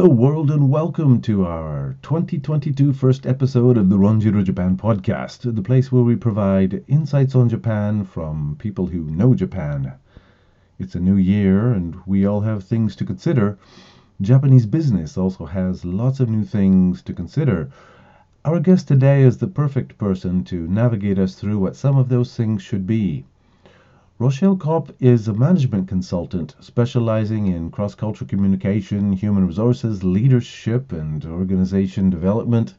Hello, world, and welcome to our 2022 first episode of the Ronjiru Japan podcast, the place where we provide insights on Japan from people who know Japan. It's a new year, and we all have things to consider. Japanese business also has lots of new things to consider. Our guest today is the perfect person to navigate us through what some of those things should be. Rochelle Kopp is a management consultant specializing in cross cultural communication, human resources, leadership, and organization development.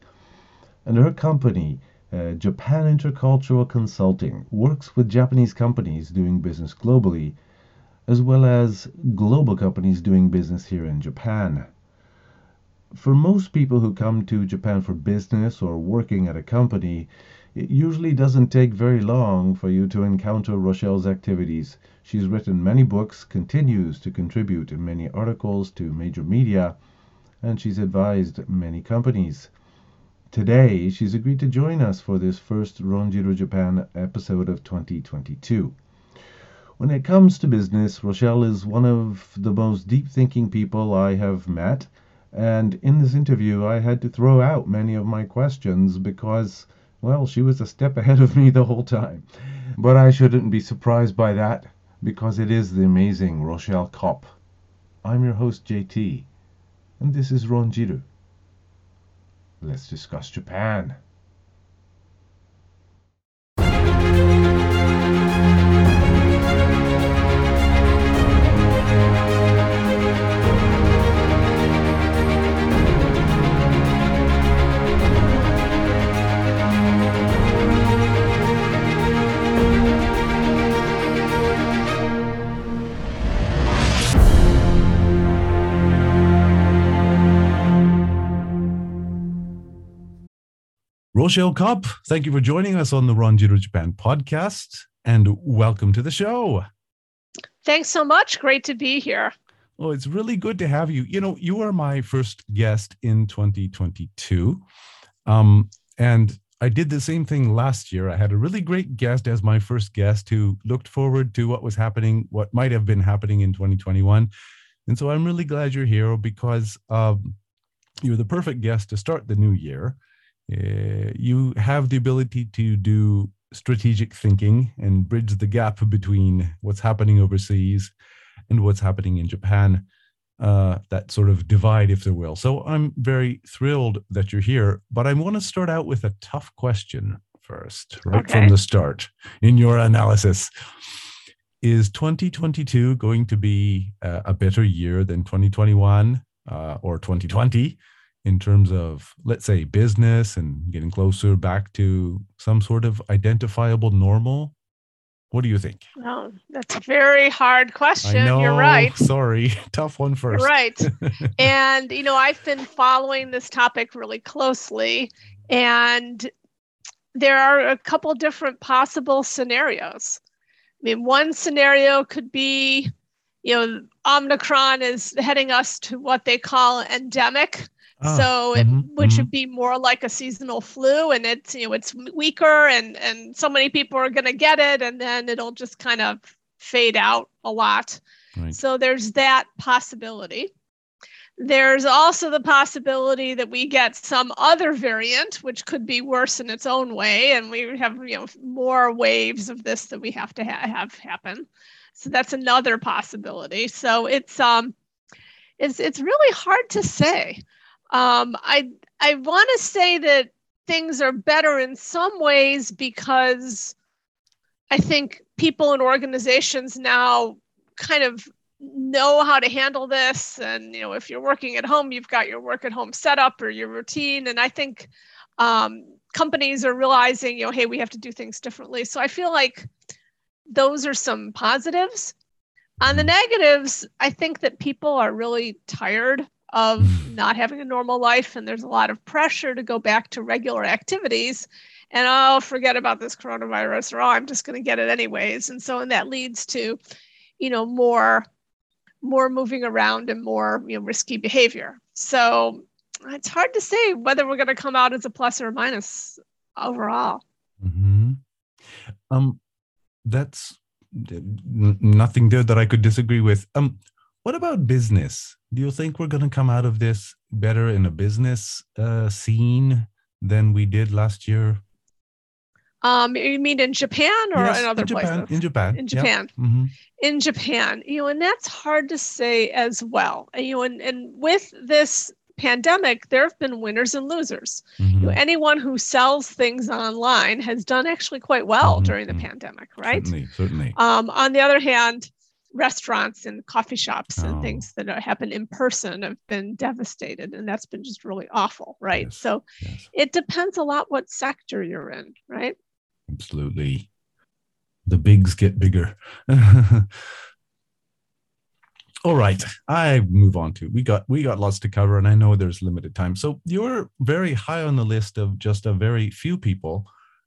And her company, uh, Japan Intercultural Consulting, works with Japanese companies doing business globally, as well as global companies doing business here in Japan. For most people who come to Japan for business or working at a company, it usually doesn't take very long for you to encounter Rochelle's activities. She's written many books, continues to contribute in many articles to major media, and she's advised many companies. Today, she's agreed to join us for this first Ronjiru Japan episode of 2022. When it comes to business, Rochelle is one of the most deep thinking people I have met, and in this interview, I had to throw out many of my questions because well, she was a step ahead of me the whole time. But I shouldn't be surprised by that because it is the amazing Rochelle Kopp. I'm your host, JT, and this is Ronjiru. Let's discuss Japan. Rochelle Kopp, thank you for joining us on the Ronjiru Japan podcast and welcome to the show. Thanks so much. Great to be here. Well, it's really good to have you. You know, you are my first guest in 2022. Um, and I did the same thing last year. I had a really great guest as my first guest who looked forward to what was happening, what might have been happening in 2021. And so I'm really glad you're here because um, you're the perfect guest to start the new year. Uh, you have the ability to do strategic thinking and bridge the gap between what's happening overseas and what's happening in Japan. Uh, that sort of divide, if there will. So I'm very thrilled that you're here, but I want to start out with a tough question first, right okay. from the start in your analysis. Is 2022 going to be uh, a better year than 2021 uh, or 2020? In terms of, let's say, business and getting closer back to some sort of identifiable normal? What do you think? Well, that's a very hard question. Know, You're right. Sorry, tough one first. Right. and, you know, I've been following this topic really closely, and there are a couple different possible scenarios. I mean, one scenario could be, you know, Omicron is heading us to what they call endemic, Oh, so it, mm-hmm, which mm-hmm. would be more like a seasonal flu and it's you know it's weaker and and so many people are going to get it and then it'll just kind of fade out a lot. Right. so there's that possibility. There's also the possibility that we get some other variant which could be worse in its own way and we have you know more waves of this that we have to ha- have happen. So that's another possibility. So it's um it's it's really hard to say um, I I want to say that things are better in some ways because I think people and organizations now kind of know how to handle this. And you know if you're working at home you've got your work at home setup or your routine. And i think um, companies are realizing you know hey we have to do things differently. So i feel like those are some positives. On the negatives i think that people are really tired of mm. not having a normal life and there's a lot of pressure to go back to regular activities. And oh forget about this coronavirus or oh i'm just going to get it anyways. And so and that leads to you know more more moving around and more you know risky behavior. So it's hard to say whether we're going to come out as a plus or a minus overall. Mm-hmm. um that's nothing there that i could disagree with. Um what about business? Do you think we're going to come out of this better in a business uh, scene than we did last year? Um, you mean in Japan or yes, in other in Japan, places? In Japan. In Japan. Yeah. Mm-hmm. In Japan, you know, and that's hard to say as well. You know, and, and with this pandemic, there have been winners and losers. Mm-hmm. You know, anyone who sells things online has done actually quite well Mhm, during the mhm. pandemic, right? Certainly, certainly. Um, on the other hand, restaurants and coffee shops and Oh. things that happen in person have been devastated, and that's been just really awful, right? Yes. So Yes, it depends a lot what sector you're in, right? absolutely. The bigs get bigger. All right, I move on to we got we got lots to cover, and I know there's limited time. So you're very high on the list of just a very few people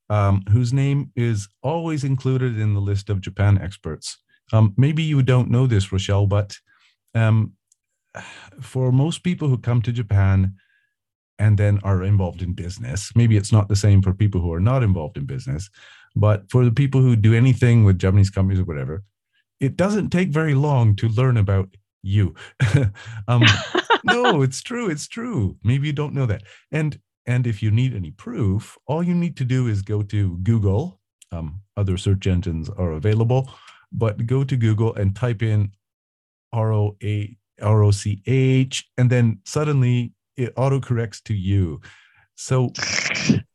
um, whose name is always included in the list of Japan experts. Um, maybe you don't know this, Rochelle, but um, for most people who come to Japan and then are involved in business, maybe it's not the same for people who are not involved in business, but for the people who do anything with Japanese companies or whatever, it doesn't take very long to learn about you. um, no, it's true. It's true. Maybe you don't know that. And and if you need any proof, all you need to do is go to Google. Um, other search engines are available, but go to Google and type in R O A R O C H, and then suddenly it autocorrects to you. So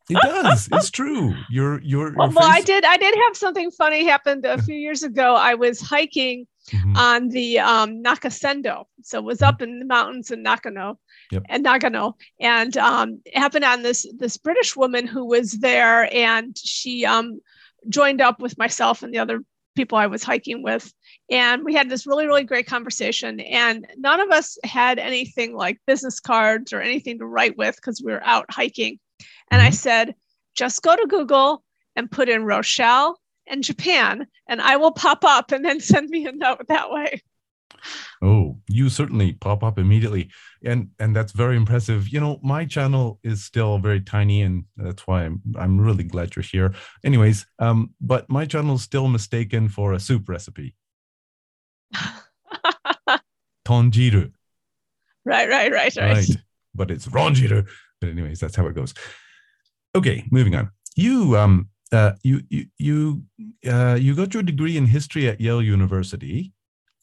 it does. It's true. You're you're. Well, your well, I did. I did have something funny happened a few years ago. I was hiking Mhm. on the um, Nakasendo, so it was up in the mountains in Nakano, Yep. and Nagano, and um, it happened on this this British woman who was there, and she um, joined up with myself and the other people I was hiking with, and we had this really really great conversation. And none of us had anything like business cards or anything to write with because we were out hiking. And I Mhm. said, just go to Google and put in Rochelle and Japan, and I will pop up and then send me a note that way. Oh, you certainly pop up immediately, and and that's very impressive. You know, my channel is still very tiny, and that's why I'm I'm really glad you're here. Anyways, um, but my channel is still mistaken for a soup recipe, tonjiru, right, right, right, right. right? But it's ronjiru. But anyways, that's how it goes. Okay, moving on. You um uh you you you uh you got your degree in history at Yale University.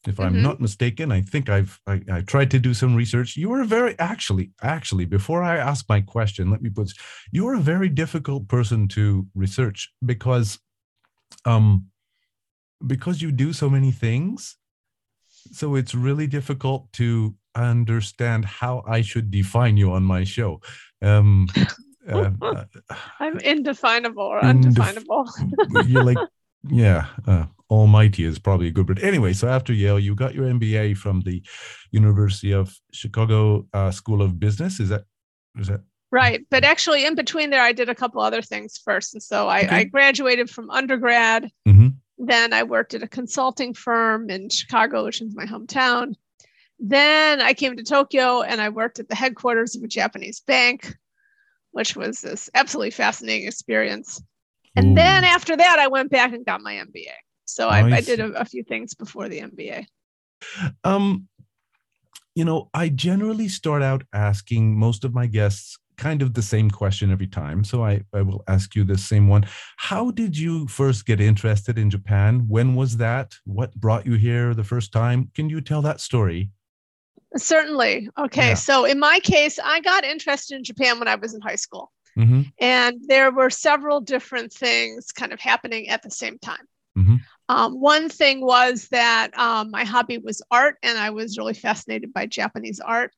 If I'm Mhm. not mistaken, I think I've I, I tried to do some research. You were a very actually actually before I ask my question, let me put you're a very difficult person to research because um because you do so many things. So it's really difficult to understand how I should define you on my show. Um, uh, uh, I'm indefinable or undefinable. you're like, yeah, uh, almighty is probably a good word. Anyway, so after Yale, you got your MBA from the University of Chicago uh, School of Business. Is that is that Right. But actually, in between there, I did a couple other things first. And so I, Okay. I graduated from undergrad. Mhm. Then I worked at a consulting firm in Chicago, which is my hometown. Then I came to Tokyo and I worked at the headquarters of a Japanese bank, which was this absolutely fascinating experience. And then after that, I went back and got my MBA. So I, I I did a, a few things before the MBA. Um, you know, I generally start out asking most of my guests kind of the same question every time. So I, I will ask you the same one. How did you first get interested in Japan? When was that? What brought you here the first time? Can you tell that story? Certainly. Okay. Yeah. So in my case, I got interested in Japan when I was in high school. hmm And there were several different things kind of happening at the same time. Um, one thing was that um, my hobby was art, and I was really fascinated by Japanese art.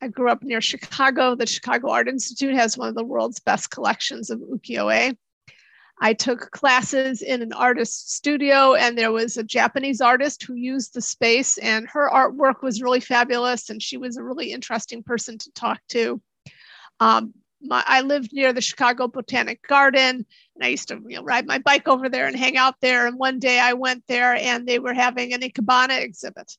I grew up near Chicago. The Chicago Art Institute has one of the world's best collections of ukiyo-e. I took classes in an artist's studio, and there was a Japanese artist who used the space, and her artwork was really fabulous, and she was a really interesting person to talk to. Um, my, I lived near the Chicago Botanic Garden, and I used to you know, ride my bike over there and hang out there. And one day I went there, and they were having an Ikebana exhibit,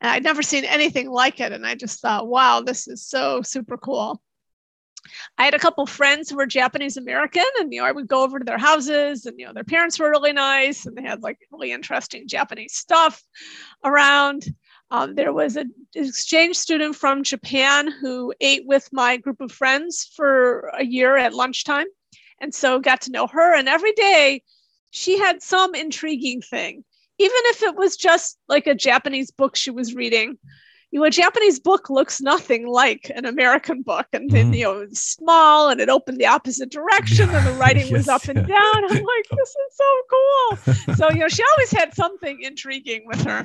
and I'd never seen anything like it. And I just thought, wow, this is so super cool. I had a couple friends who were Japanese American, and you know, I would go over to their houses, and you know, their parents were really nice, and they had like really interesting Japanese stuff around. Um, there was an exchange student from Japan who ate with my group of friends for a year at lunchtime. And so got to know her. And every day she had some intriguing thing, even if it was just like a Japanese book she was reading you know, a Japanese book looks nothing like an American book, and then mm. you know, small and it opened the opposite direction, and the writing yes, was up and down. I'm like, this is so cool. so you know, she always had something intriguing with her.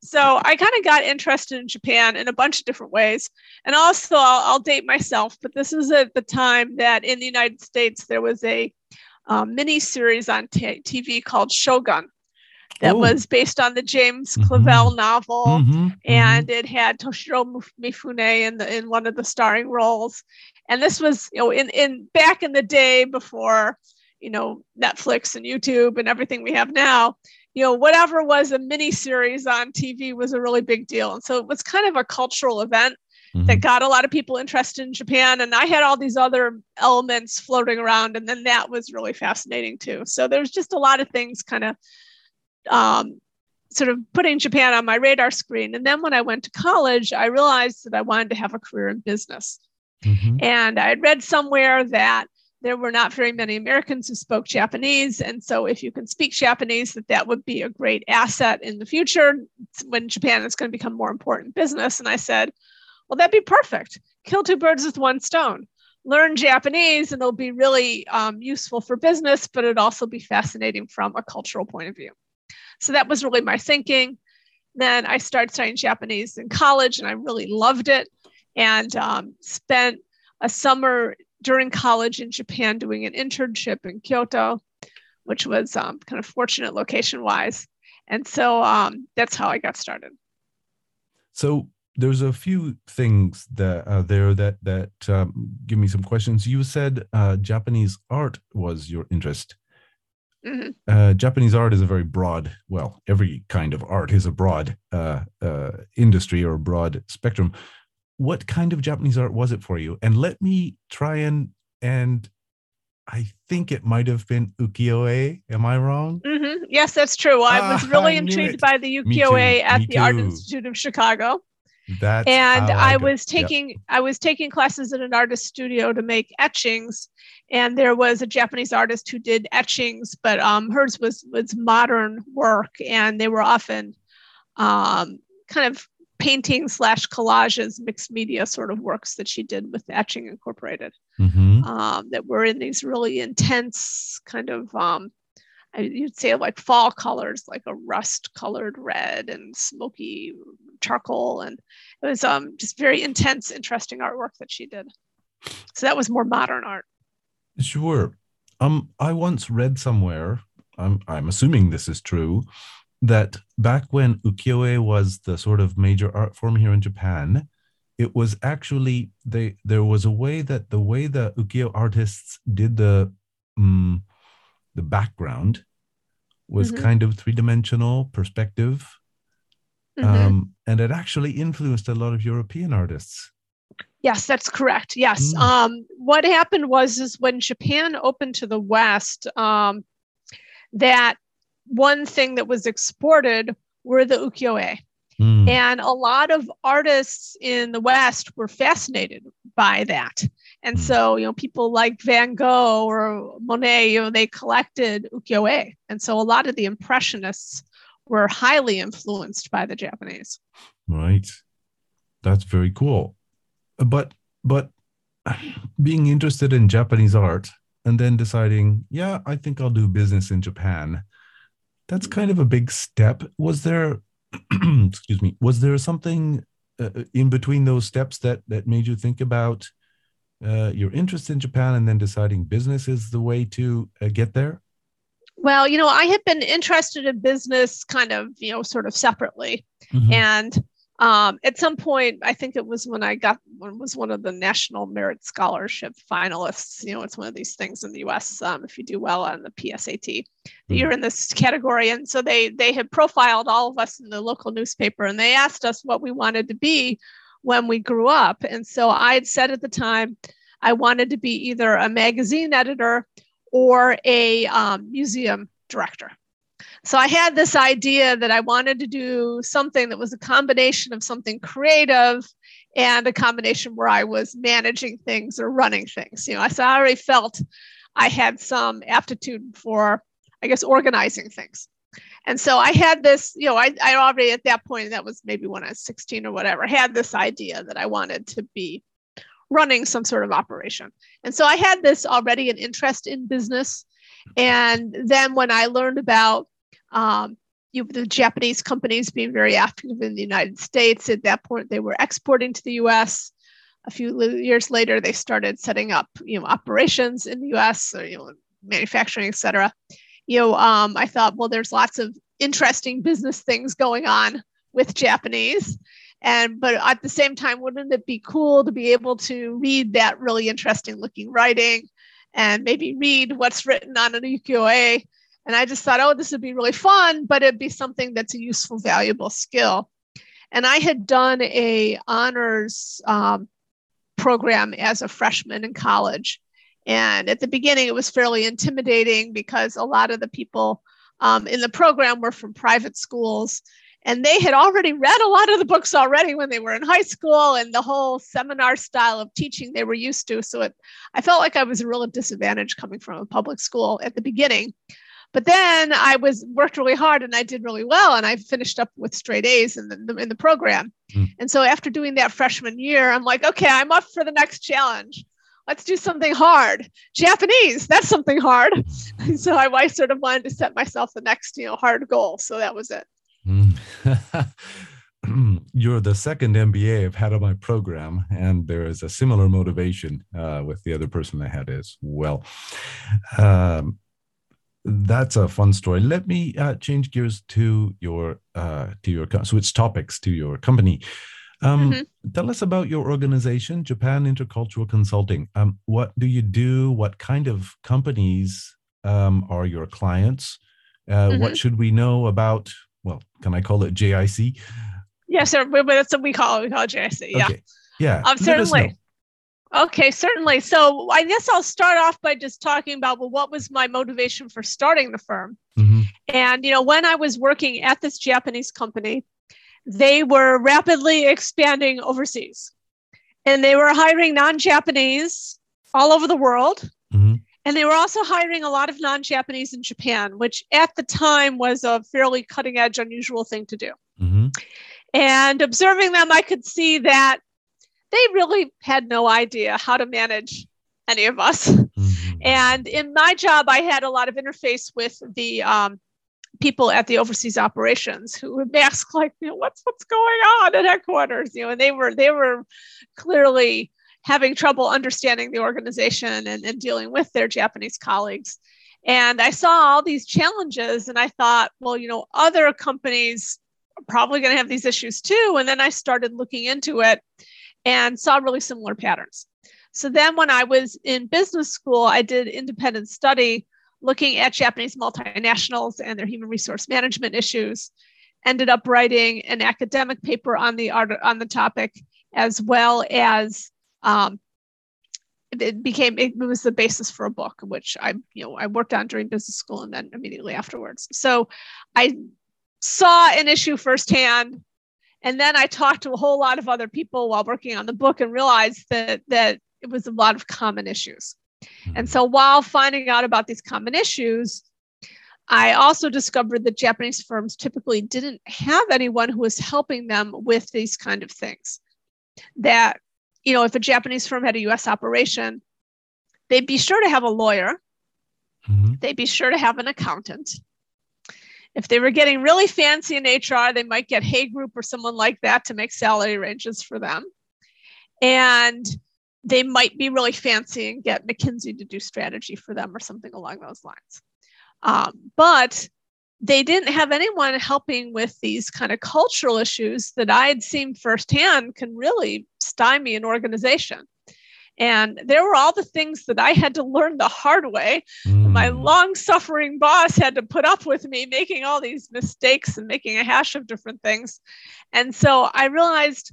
So I kind of got interested in Japan in a bunch of different ways, and also I'll, I'll date myself, but this is at the time that in the United States there was a um, mini series on t- TV called Shogun that oh. was based on the James mm-hmm. Clavell novel, mm-hmm. mm-hmm. and it had Toshiro Mifune in the in one of the starring roles. And this was, you know, in in back in the day before, you know, Netflix and YouTube and everything we have now. You know, whatever was a mini series on TV was a really big deal, and so it was kind of a cultural event mm-hmm. that got a lot of people interested in Japan. And I had all these other elements floating around, and then that was really fascinating too. So there's just a lot of things kind of um, sort of putting Japan on my radar screen. And then when I went to college, I realized that I wanted to have a career in business. Mm-hmm. And I had read somewhere that there were not very many Americans who spoke Japanese. And so if you can speak Japanese, that that would be a great asset in the future when Japan is going to become more important business. And I said, well, that'd be perfect. Kill two birds with one stone. Learn Japanese and it'll be really um, useful for business, but it'd also be fascinating from a cultural point of view. So that was really my thinking. Then I started studying Japanese in college and I really loved it and um, spent a summer during college in Japan doing an internship in Kyoto, which was um, kind of fortunate location wise. And so um, that's how I got started. So there's a few things that uh, there that that um, give me some questions. You said uh, Japanese art was your interest. Mm-hmm. Uh, Japanese art is a very broad, well, every kind of art is a broad uh, uh, industry or a broad spectrum. What kind of Japanese art was it for you? And let me try and and I think it might have been ukiyo-e. Am I wrong? Mm-hmm. Yes, that's true. I was really intrigued by the ukiyo-e at the Art Institute of Chicago. That's and I, I was taking yep. I was taking classes at an artist studio to make etchings, and there was a Japanese artist who did etchings, but um, hers was was modern work, and they were often um, kind of painting slash collages, mixed media sort of works that she did with etching incorporated, mm-hmm. um, that were in these really intense kind of um, you'd say like fall colors, like a rust colored red and smoky charcoal. And it was um, just very intense, interesting artwork that she did. So that was more modern art. Sure. Um, I once read somewhere, I'm, I'm assuming this is true, that back when ukiyo-e was the sort of major art form here in Japan, it was actually they there was a way that the way the ukiyo artists did the um, the background was mm-hmm. kind of three dimensional perspective. Mm-hmm. Um, and it actually influenced a lot of European artists. Yes, that's correct. Yes. Mm. Um, what happened was is when Japan opened to the West, um, that one thing that was exported were the ukiyo-e. Mm. And a lot of artists in the West were fascinated by that. And mm. so, you know, people like Van Gogh or Monet, you know, they collected ukiyo-e. And so a lot of the impressionists were highly influenced by the Japanese. Right. That's very cool. But but being interested in Japanese art and then deciding, yeah, I think I'll do business in Japan. That's kind of a big step. Was there excuse me, was there something uh, in between those steps that that made you think about uh, your interest in Japan and then deciding business is the way to uh, get there? Well, you know, I had been interested in business kind of, you know, sort of separately. Mm-hmm. And um, at some point, I think it was when I got when was one of the National Merit Scholarship finalists. You know, it's one of these things in the U.S. Um, if you do well on the PSAT, mm-hmm. you're in this category. And so they they had profiled all of us in the local newspaper, and they asked us what we wanted to be when we grew up. And so I had said at the time, I wanted to be either a magazine editor or a um, museum director. So I had this idea that I wanted to do something that was a combination of something creative and a combination where I was managing things or running things. You know, I, so I already felt I had some aptitude for, I guess, organizing things. And so I had this, you know, I, I already at that point, that was maybe when I was 16 or whatever, had this idea that I wanted to be running some sort of operation. And so I had this already an interest in business. And then when I learned about um, you, the Japanese companies being very active in the United States, at that point they were exporting to the US. A few years later, they started setting up, you know, operations in the US, or, you know, manufacturing, etc. you know, um, I thought, well, there's lots of interesting business things going on with Japanese. And but at the same time, wouldn't it be cool to be able to read that really interesting looking writing and maybe read what's written on an ukiyo-e? And I just thought, oh, this would be really fun, but it'd be something that's a useful, valuable skill. And I had done a honors um, program as a freshman in college. And at the beginning, it was fairly intimidating because a lot of the people um, in the program were from private schools. And they had already read a lot of the books already when they were in high school and the whole seminar style of teaching they were used to. So it, I felt like I was a real disadvantage coming from a public school at the beginning. But then I was worked really hard and I did really well and I finished up with straight A's in the, in the program. Mm. And so after doing that freshman year, I'm like, okay, I'm up for the next challenge let's do something hard. Japanese, that's something hard. so I, I sort of wanted to set myself the next, you know, hard goal. So that was it. You're the second MBA I've had on my program, and there is a similar motivation uh, with the other person I had as well. Um, that's a fun story. Let me uh, change gears to your uh, to your switch topics to your company. Um, mm-hmm. Tell us about your organization, Japan Intercultural Consulting. Um, what do you do? What kind of companies um, are your clients? Uh, mm-hmm. What should we know about? Well, can I call it JIC? Yes, sir. That's what we call it. We call it JIC. Yeah. Okay. Yeah. Um, certainly. Okay, certainly. So I guess I'll start off by just talking about well, what was my motivation for starting the firm? Mm-hmm. And you know, when I was working at this Japanese company, they were rapidly expanding overseas and they were hiring non Japanese all over the world. Mm-hmm. And they were also hiring a lot of non Japanese in Japan, which at the time was a fairly cutting edge, unusual thing to do. Mm-hmm. And observing them, I could see that they really had no idea how to manage any of us. Mm-hmm. And in my job, I had a lot of interface with the um, people at the overseas operations who would ask like you know what's what's going on at headquarters you know and they were they were clearly having trouble understanding the organization and, and dealing with their japanese colleagues and i saw all these challenges and i thought well you know other companies are probably going to have these issues too and then i started looking into it and saw really similar patterns so then when i was in business school i did independent study looking at Japanese multinationals and their human resource management issues. Ended up writing an academic paper on the art on the topic, as well as um, it became it was the basis for a book, which I you know I worked on during business school and then immediately afterwards. So I saw an issue firsthand, and then I talked to a whole lot of other people while working on the book and realized that that it was a lot of common issues. And so while finding out about these common issues, I also discovered that Japanese firms typically didn't have anyone who was helping them with these kind of things. That, you know, if a Japanese firm had a US operation, they'd be sure to have a lawyer, mm-hmm. they'd be sure to have an accountant. If they were getting really fancy in HR, they might get Hay Group or someone like that to make salary ranges for them. And they might be really fancy and get McKinsey to do strategy for them or something along those lines. Um, but they didn't have anyone helping with these kind of cultural issues that I had seen firsthand can really stymie an organization. And there were all the things that I had to learn the hard way. Mm. My long suffering boss had to put up with me making all these mistakes and making a hash of different things. And so I realized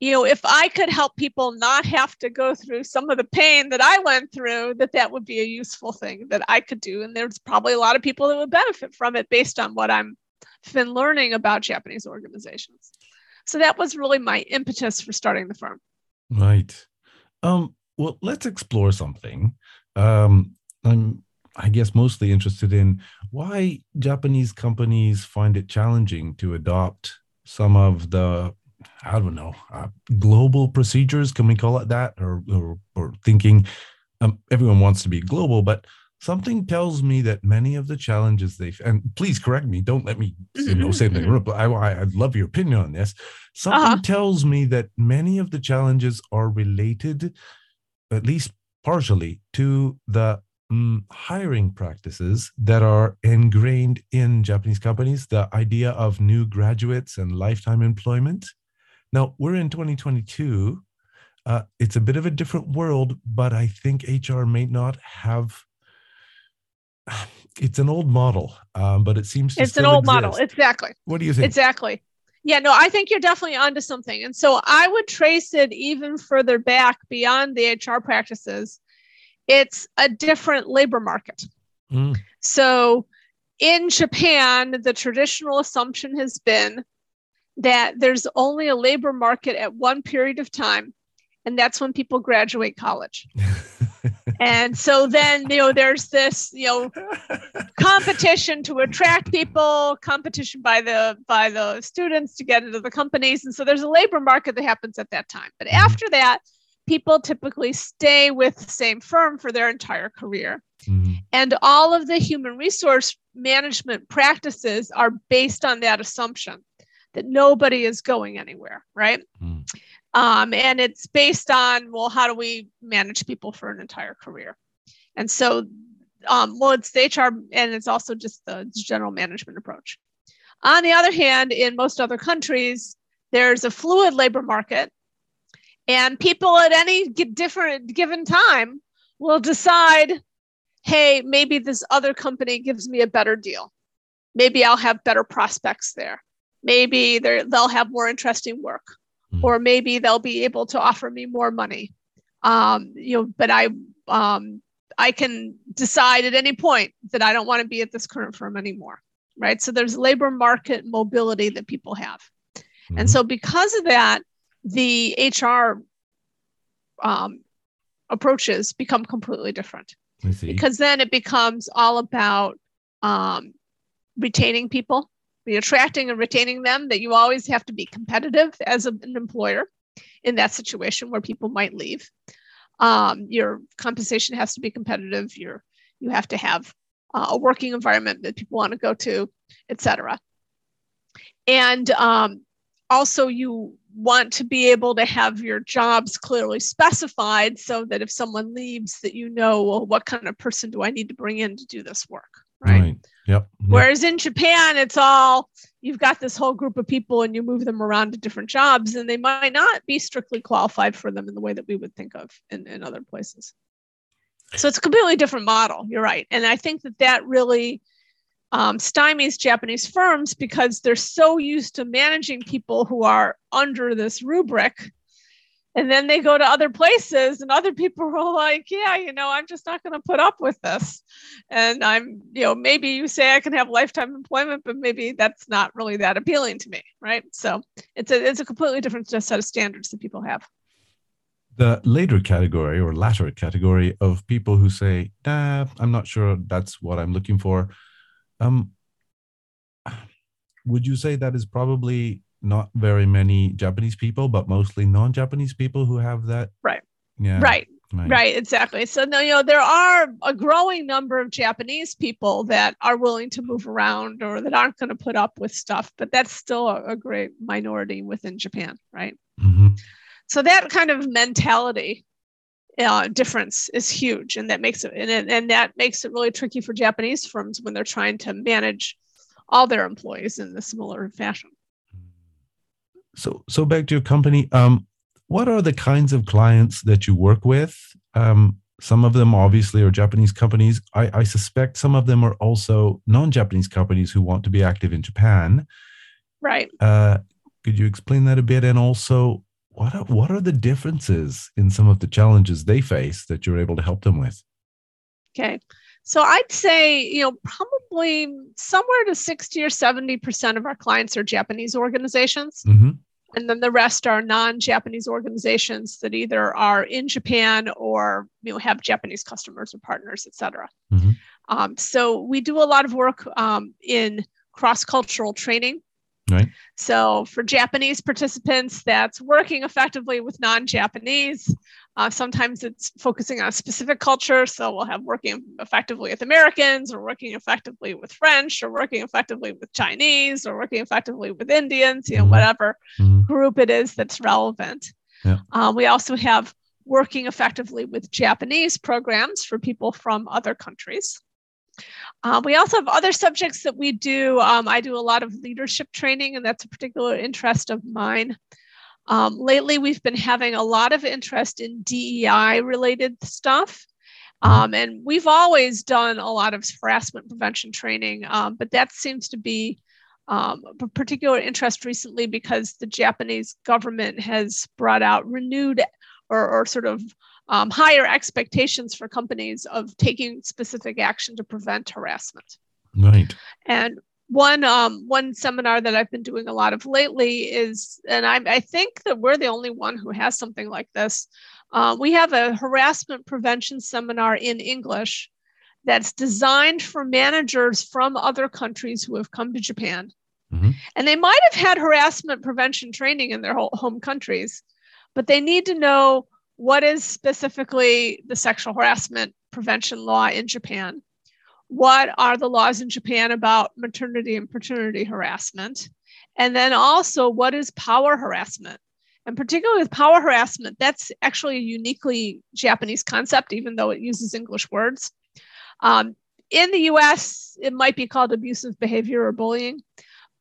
you know, if I could help people not have to go through some of the pain that I went through, that that would be a useful thing that I could do. And there's probably a lot of people that would benefit from it based on what I'm been learning about Japanese organizations. So that was really my impetus for starting the firm. Right. Um, well, let's explore something. Um, I'm, I guess, mostly interested in why Japanese companies find it challenging to adopt some of the, I don't know, uh, global procedures. Can we call it that? Or, or, or thinking um, everyone wants to be global, but something tells me that many of the challenges they and please correct me don't let me you know say anything but I, i'd love your opinion on this something uh-huh. tells me that many of the challenges are related at least partially to the um, hiring practices that are ingrained in japanese companies the idea of new graduates and lifetime employment now we're in 2022 uh, it's a bit of a different world but i think hr may not have it's an old model, um, but it seems to. it's an old exist. model. Exactly. What do you think? Exactly. Yeah, no, I think you're definitely onto something. And so I would trace it even further back beyond the HR practices. It's a different labor market. Mm. So in Japan, the traditional assumption has been that there's only a labor market at one period of time, and that's when people graduate college. and so then you know there's this you know competition to attract people competition by the by the students to get into the companies and so there's a labor market that happens at that time but mm-hmm. after that people typically stay with the same firm for their entire career mm-hmm. and all of the human resource management practices are based on that assumption that nobody is going anywhere right mm. Um, and it's based on, well, how do we manage people for an entire career? And so, um, well, it's the HR and it's also just the general management approach. On the other hand, in most other countries, there's a fluid labor market, and people at any different given time will decide, hey, maybe this other company gives me a better deal. Maybe I'll have better prospects there. Maybe they'll have more interesting work mm-hmm. or maybe they'll be able to offer me more money. Um, you know, but I um, I can decide at any point that I don't want to be at this current firm anymore. Right. So there's labor market mobility that people have. Mm-hmm. And so because of that, the HR um, approaches become completely different. Because then it becomes all about um, retaining people be attracting and retaining them, that you always have to be competitive as an employer in that situation where people might leave. Um, your compensation has to be competitive. Your you have to have uh, a working environment that people want to go to, etc. And um, also, you want to be able to have your jobs clearly specified so that if someone leaves, that you know, well, what kind of person do I need to bring in to do this work, Yep. Whereas in Japan, it's all you've got this whole group of people and you move them around to different jobs, and they might not be strictly qualified for them in the way that we would think of in, in other places. So it's a completely different model. You're right. And I think that that really um, stymies Japanese firms because they're so used to managing people who are under this rubric and then they go to other places and other people are like yeah you know i'm just not going to put up with this. And i'm you know maybe you say i can have lifetime employment but maybe that's not really that appealing to me right? So it's a it's a completely different set of standards that people have. The later category or latter category of people who say nah i'm not sure that's what i'm looking for um would you say that is probably not very many Japanese people, but mostly non-Japanese people who have that. Right. Yeah. Right. Right. right. exactly. So no, you know, there are a growing number of Japanese people that are willing to move around or that aren't going to put up with stuff, but that's still a, a great minority within Japan, right? Mm-hmm. So that kind of mentality uh, difference is huge, and that makes it and, and that makes it really tricky for Japanese firms when they're trying to manage all their employees in a similar fashion. So, so back to your company. Um, what are the kinds of clients that you work with? Um, some of them obviously are Japanese companies. I, I suspect some of them are also non-Japanese companies who want to be active in Japan. Right. Uh, could you explain that a bit? And also, what are, what are the differences in some of the challenges they face that you're able to help them with? Okay. So I'd say, you know, probably somewhere to 60 or 70% of our clients are Japanese organizations. Mm-hmm. And then the rest are non-Japanese organizations that either are in Japan or you know have Japanese customers or partners, et cetera. Mm-hmm. Um, so we do a lot of work um, in cross-cultural training Right. So for Japanese participants, that's working effectively with non-Japanese. Uh, sometimes it's focusing on a specific culture. So we'll have working effectively with Americans, or working effectively with French, or working effectively with Chinese, or working effectively with Indians. You know, mm-hmm. whatever mm-hmm. group it is that's relevant. Yeah. Um, we also have working effectively with Japanese programs for people from other countries. Um, we also have other subjects that we do. Um, I do a lot of leadership training, and that's a particular interest of mine. Um, lately, we've been having a lot of interest in DEI related stuff. Um, and we've always done a lot of harassment prevention training, um, but that seems to be um, a particular interest recently because the Japanese government has brought out renewed or, or sort of um, higher expectations for companies of taking specific action to prevent harassment. Right. And one um, one seminar that I've been doing a lot of lately is, and I, I think that we're the only one who has something like this. Uh, we have a harassment prevention seminar in English that's designed for managers from other countries who have come to Japan. Mm-hmm. And they might have had harassment prevention training in their home countries, but they need to know what is specifically the sexual harassment prevention law in Japan? What are the laws in Japan about maternity and paternity harassment? And then also, what is power harassment? And particularly with power harassment, that's actually a uniquely Japanese concept, even though it uses English words. Um, in the US, it might be called abusive behavior or bullying.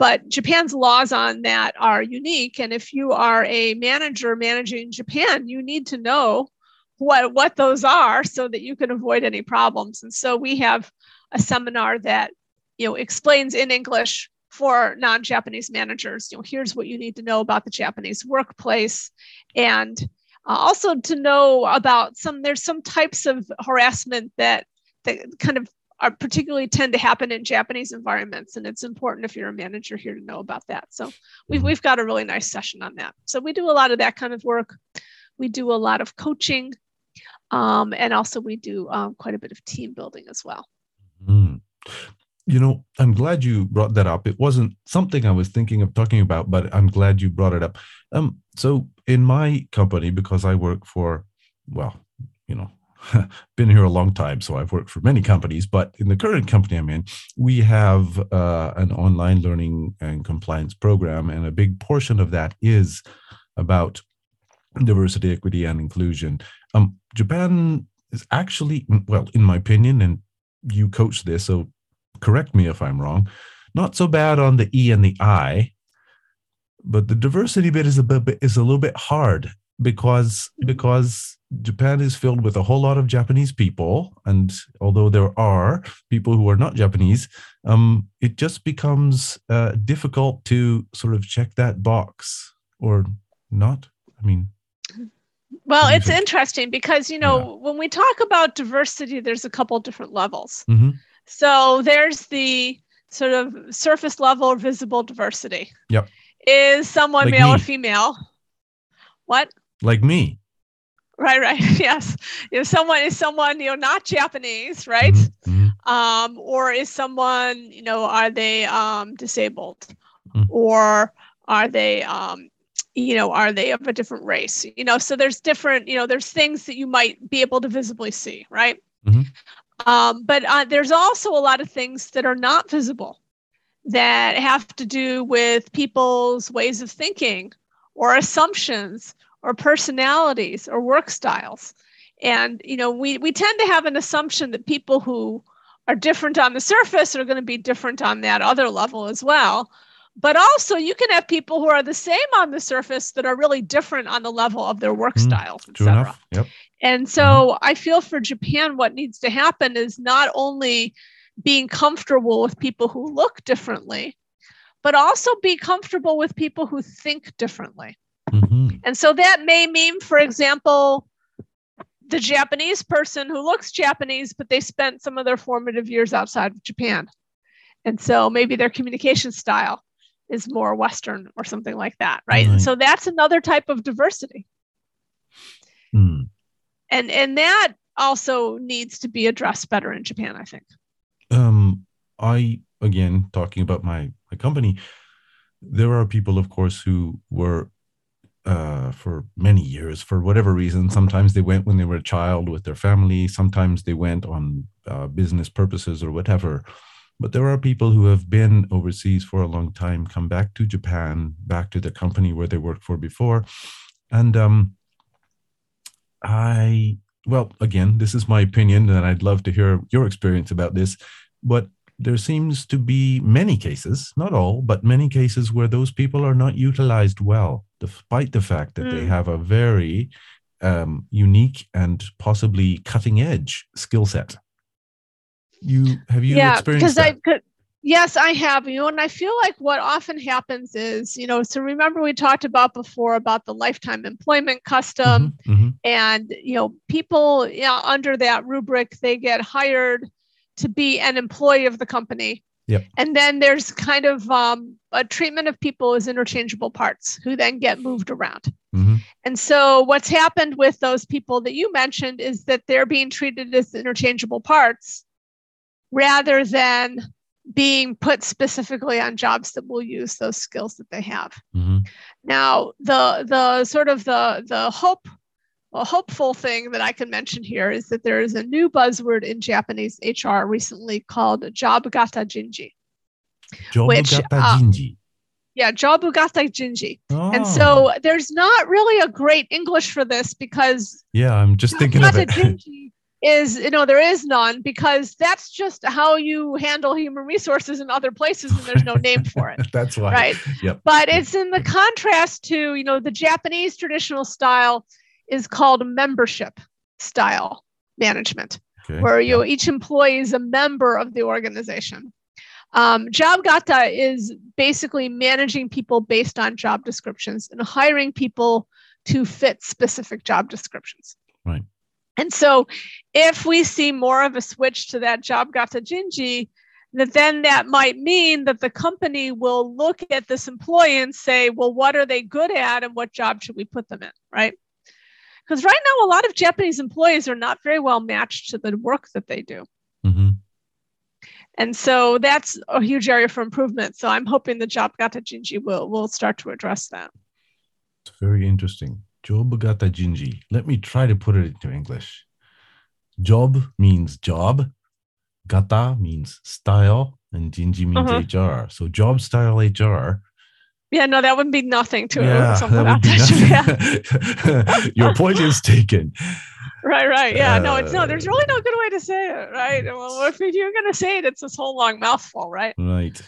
But Japan's laws on that are unique. And if you are a manager managing Japan, you need to know what, what those are so that you can avoid any problems. And so we have a seminar that you know explains in English for non-Japanese managers. You know, here's what you need to know about the Japanese workplace, and uh, also to know about some. There's some types of harassment that that kind of are particularly tend to happen in Japanese environments. And it's important if you're a manager here to know about that. So we've, mm-hmm. we've got a really nice session on that. So we do a lot of that kind of work. We do a lot of coaching. Um, and also we do um, quite a bit of team building as well. Mm. You know, I'm glad you brought that up. It wasn't something I was thinking of talking about, but I'm glad you brought it up. Um, so in my company, because I work for, well, you know, been here a long time, so I've worked for many companies. But in the current company I'm in, we have uh, an online learning and compliance program, and a big portion of that is about diversity, equity, and inclusion. Um, Japan is actually, well, in my opinion, and you coach this, so correct me if I'm wrong, not so bad on the E and the I, but the diversity bit is a bit is a little bit hard because because Japan is filled with a whole lot of Japanese people, and although there are people who are not Japanese, um, it just becomes uh, difficult to sort of check that box or not. I mean, well, it's think? interesting because you know yeah. when we talk about diversity, there's a couple different levels. Mm-hmm. So there's the sort of surface level visible diversity. Yep. Is someone like male me. or female? What? Like me. Right, right. Yes. If someone is someone, you know, not Japanese, right? Mm-hmm. mm-hmm. Um, or is someone, you know, are they um, disabled? Mm-hmm. Or are they um, you know, are they of a different race? You know, so there's different, you know, there's things that you might be able to visibly see, right? Mm-hmm. Um, but uh, there's also a lot of things that are not visible that have to do with people's ways of thinking or assumptions or personalities or work styles. And you know, we we tend to have an assumption that people who are different on the surface are going to be different on that other level as well. But also, you can have people who are the same on the surface that are really different on the level of their work mm, styles, etc. Yep. And so, mm-hmm. I feel for Japan, what needs to happen is not only being comfortable with people who look differently, but also be comfortable with people who think differently. Mhm. And so that may mean, for example, the Japanese person who looks Japanese, but they spent some of their formative years outside of Japan. And so maybe their communication style is more Western or something like that, right? Right. So that's another type of diversity. Mm. And and that also needs to be addressed better in Japan, I think. um i again talking about my my company there are people of course who were uh for many years for whatever reason. Sometimes they went when they were a child with their family. Sometimes they went on uh, business purposes or whatever. But there are people who have been overseas for a long time come back to japan back to the company where they worked for before. And um i well again this is my opinion and i'd love to hear your experience about this. But there seems to be many cases, not all, but many cases where those people are not utilized well, despite the fact that they Mm. have a very um, unique and possibly cutting edge skill set. You have you yeah, experienced because I. Yes, I have. You know, and I feel like what often happens is, you know, so remember we talked about before about the lifetime employment custom, Mhm, mhm. and you know, people you know, under that rubric they get hired to be an employee of the company. Yep. And then there's kind of um, a treatment of people as interchangeable parts who then get moved around. Mhm. And so, what's happened with those people that you mentioned is that they're being treated as interchangeable parts rather than being put specifically on jobs that will use those skills that they have. Mhm. Now, the the sort of the the hope, a hopeful thing that I can mention here is that there is a new buzzword in Japanese HR recently called job gata jinji. Which, Jobugata uh, jinji. Yeah, job gata jinji. And Oh, so there's not really a great English for this because yeah, I'm just thinking of Job it. gata jinji is you know there is none because that's just how you handle human resources in other places and there's no name for it. That's why. right Yep. but it's in the contrast to you know the japanese traditional style is called membership style management Okay. where you each employee is a member of the organization um, job gata is basically managing people based on job descriptions and hiring people to fit specific job descriptions Right. and so if we see more of a switch to that job gata jinji that then that might mean that the company will look at this employee and say, well, what are they good at and what job should we put them in? Right. Because right now, a lot of Japanese employees are not very well matched to the work that they do. Mhm. And so that's a huge area for improvement. So I'm hoping the job gata jinji will, will start to address that. It's very interesting. Jobugata jinji. Let me try to put it into English. Job means job, gata means style, and jinji means Uh-huh. HR. So job style HR. Yeah, no, that would be nothing to yeah, someone that would be. Yeah. nothing. Your point is taken. Right, right. Yeah, no, it's no, Uh, there's really no good way to say it, right? Well, if you're going to say it, it's this whole long mouthful, right? Right.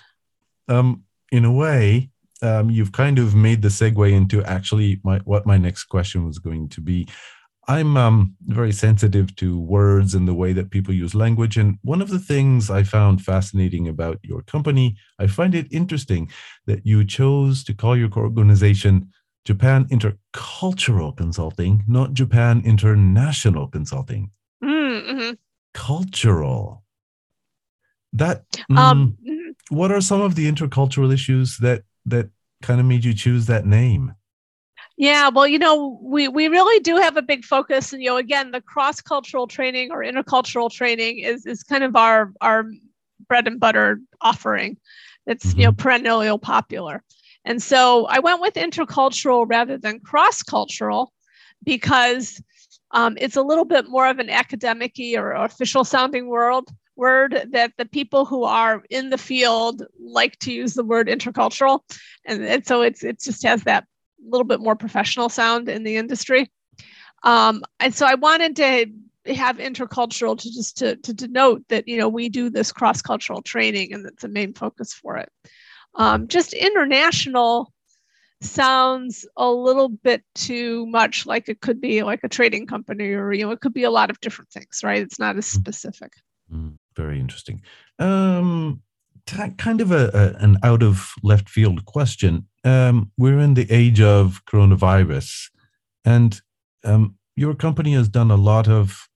Um, in a way, um, you've kind of made the segue into actually my what my next question was going to be. I'm um, very sensitive to words and the way that people use language. And one of the things I found fascinating about your company, I find it interesting that you chose to call your organization Japan Intercultural Consulting, not Japan International Consulting. Mm-hmm. Cultural. That Um, mm, mhm. what are some of the intercultural issues that that kind of made you choose that name? Yeah, well, you know, we we really do have a big focus, and you know, again, the cross cultural training or intercultural training is is kind of our our bread and butter offering. That's you know perennially popular, and so I went with intercultural rather than cross cultural because um, it's a little bit more of an academic or official sounding world word that the people who are in the field like to use the word intercultural. And, and so it's it just has that little bit more professional sound in the industry. Um, and so I wanted to have intercultural to just to, to denote that, you know, we do this cross-cultural training and that's the main focus for it. Um, just international sounds a little bit too much like it could be like a trading company or, you know, it could be a lot of different things, right? It's not as specific. Mm, very interesting. Um, kind of a, a an out of left field question. Um, we're in the age of coronavirus, and um, your company has done a lot of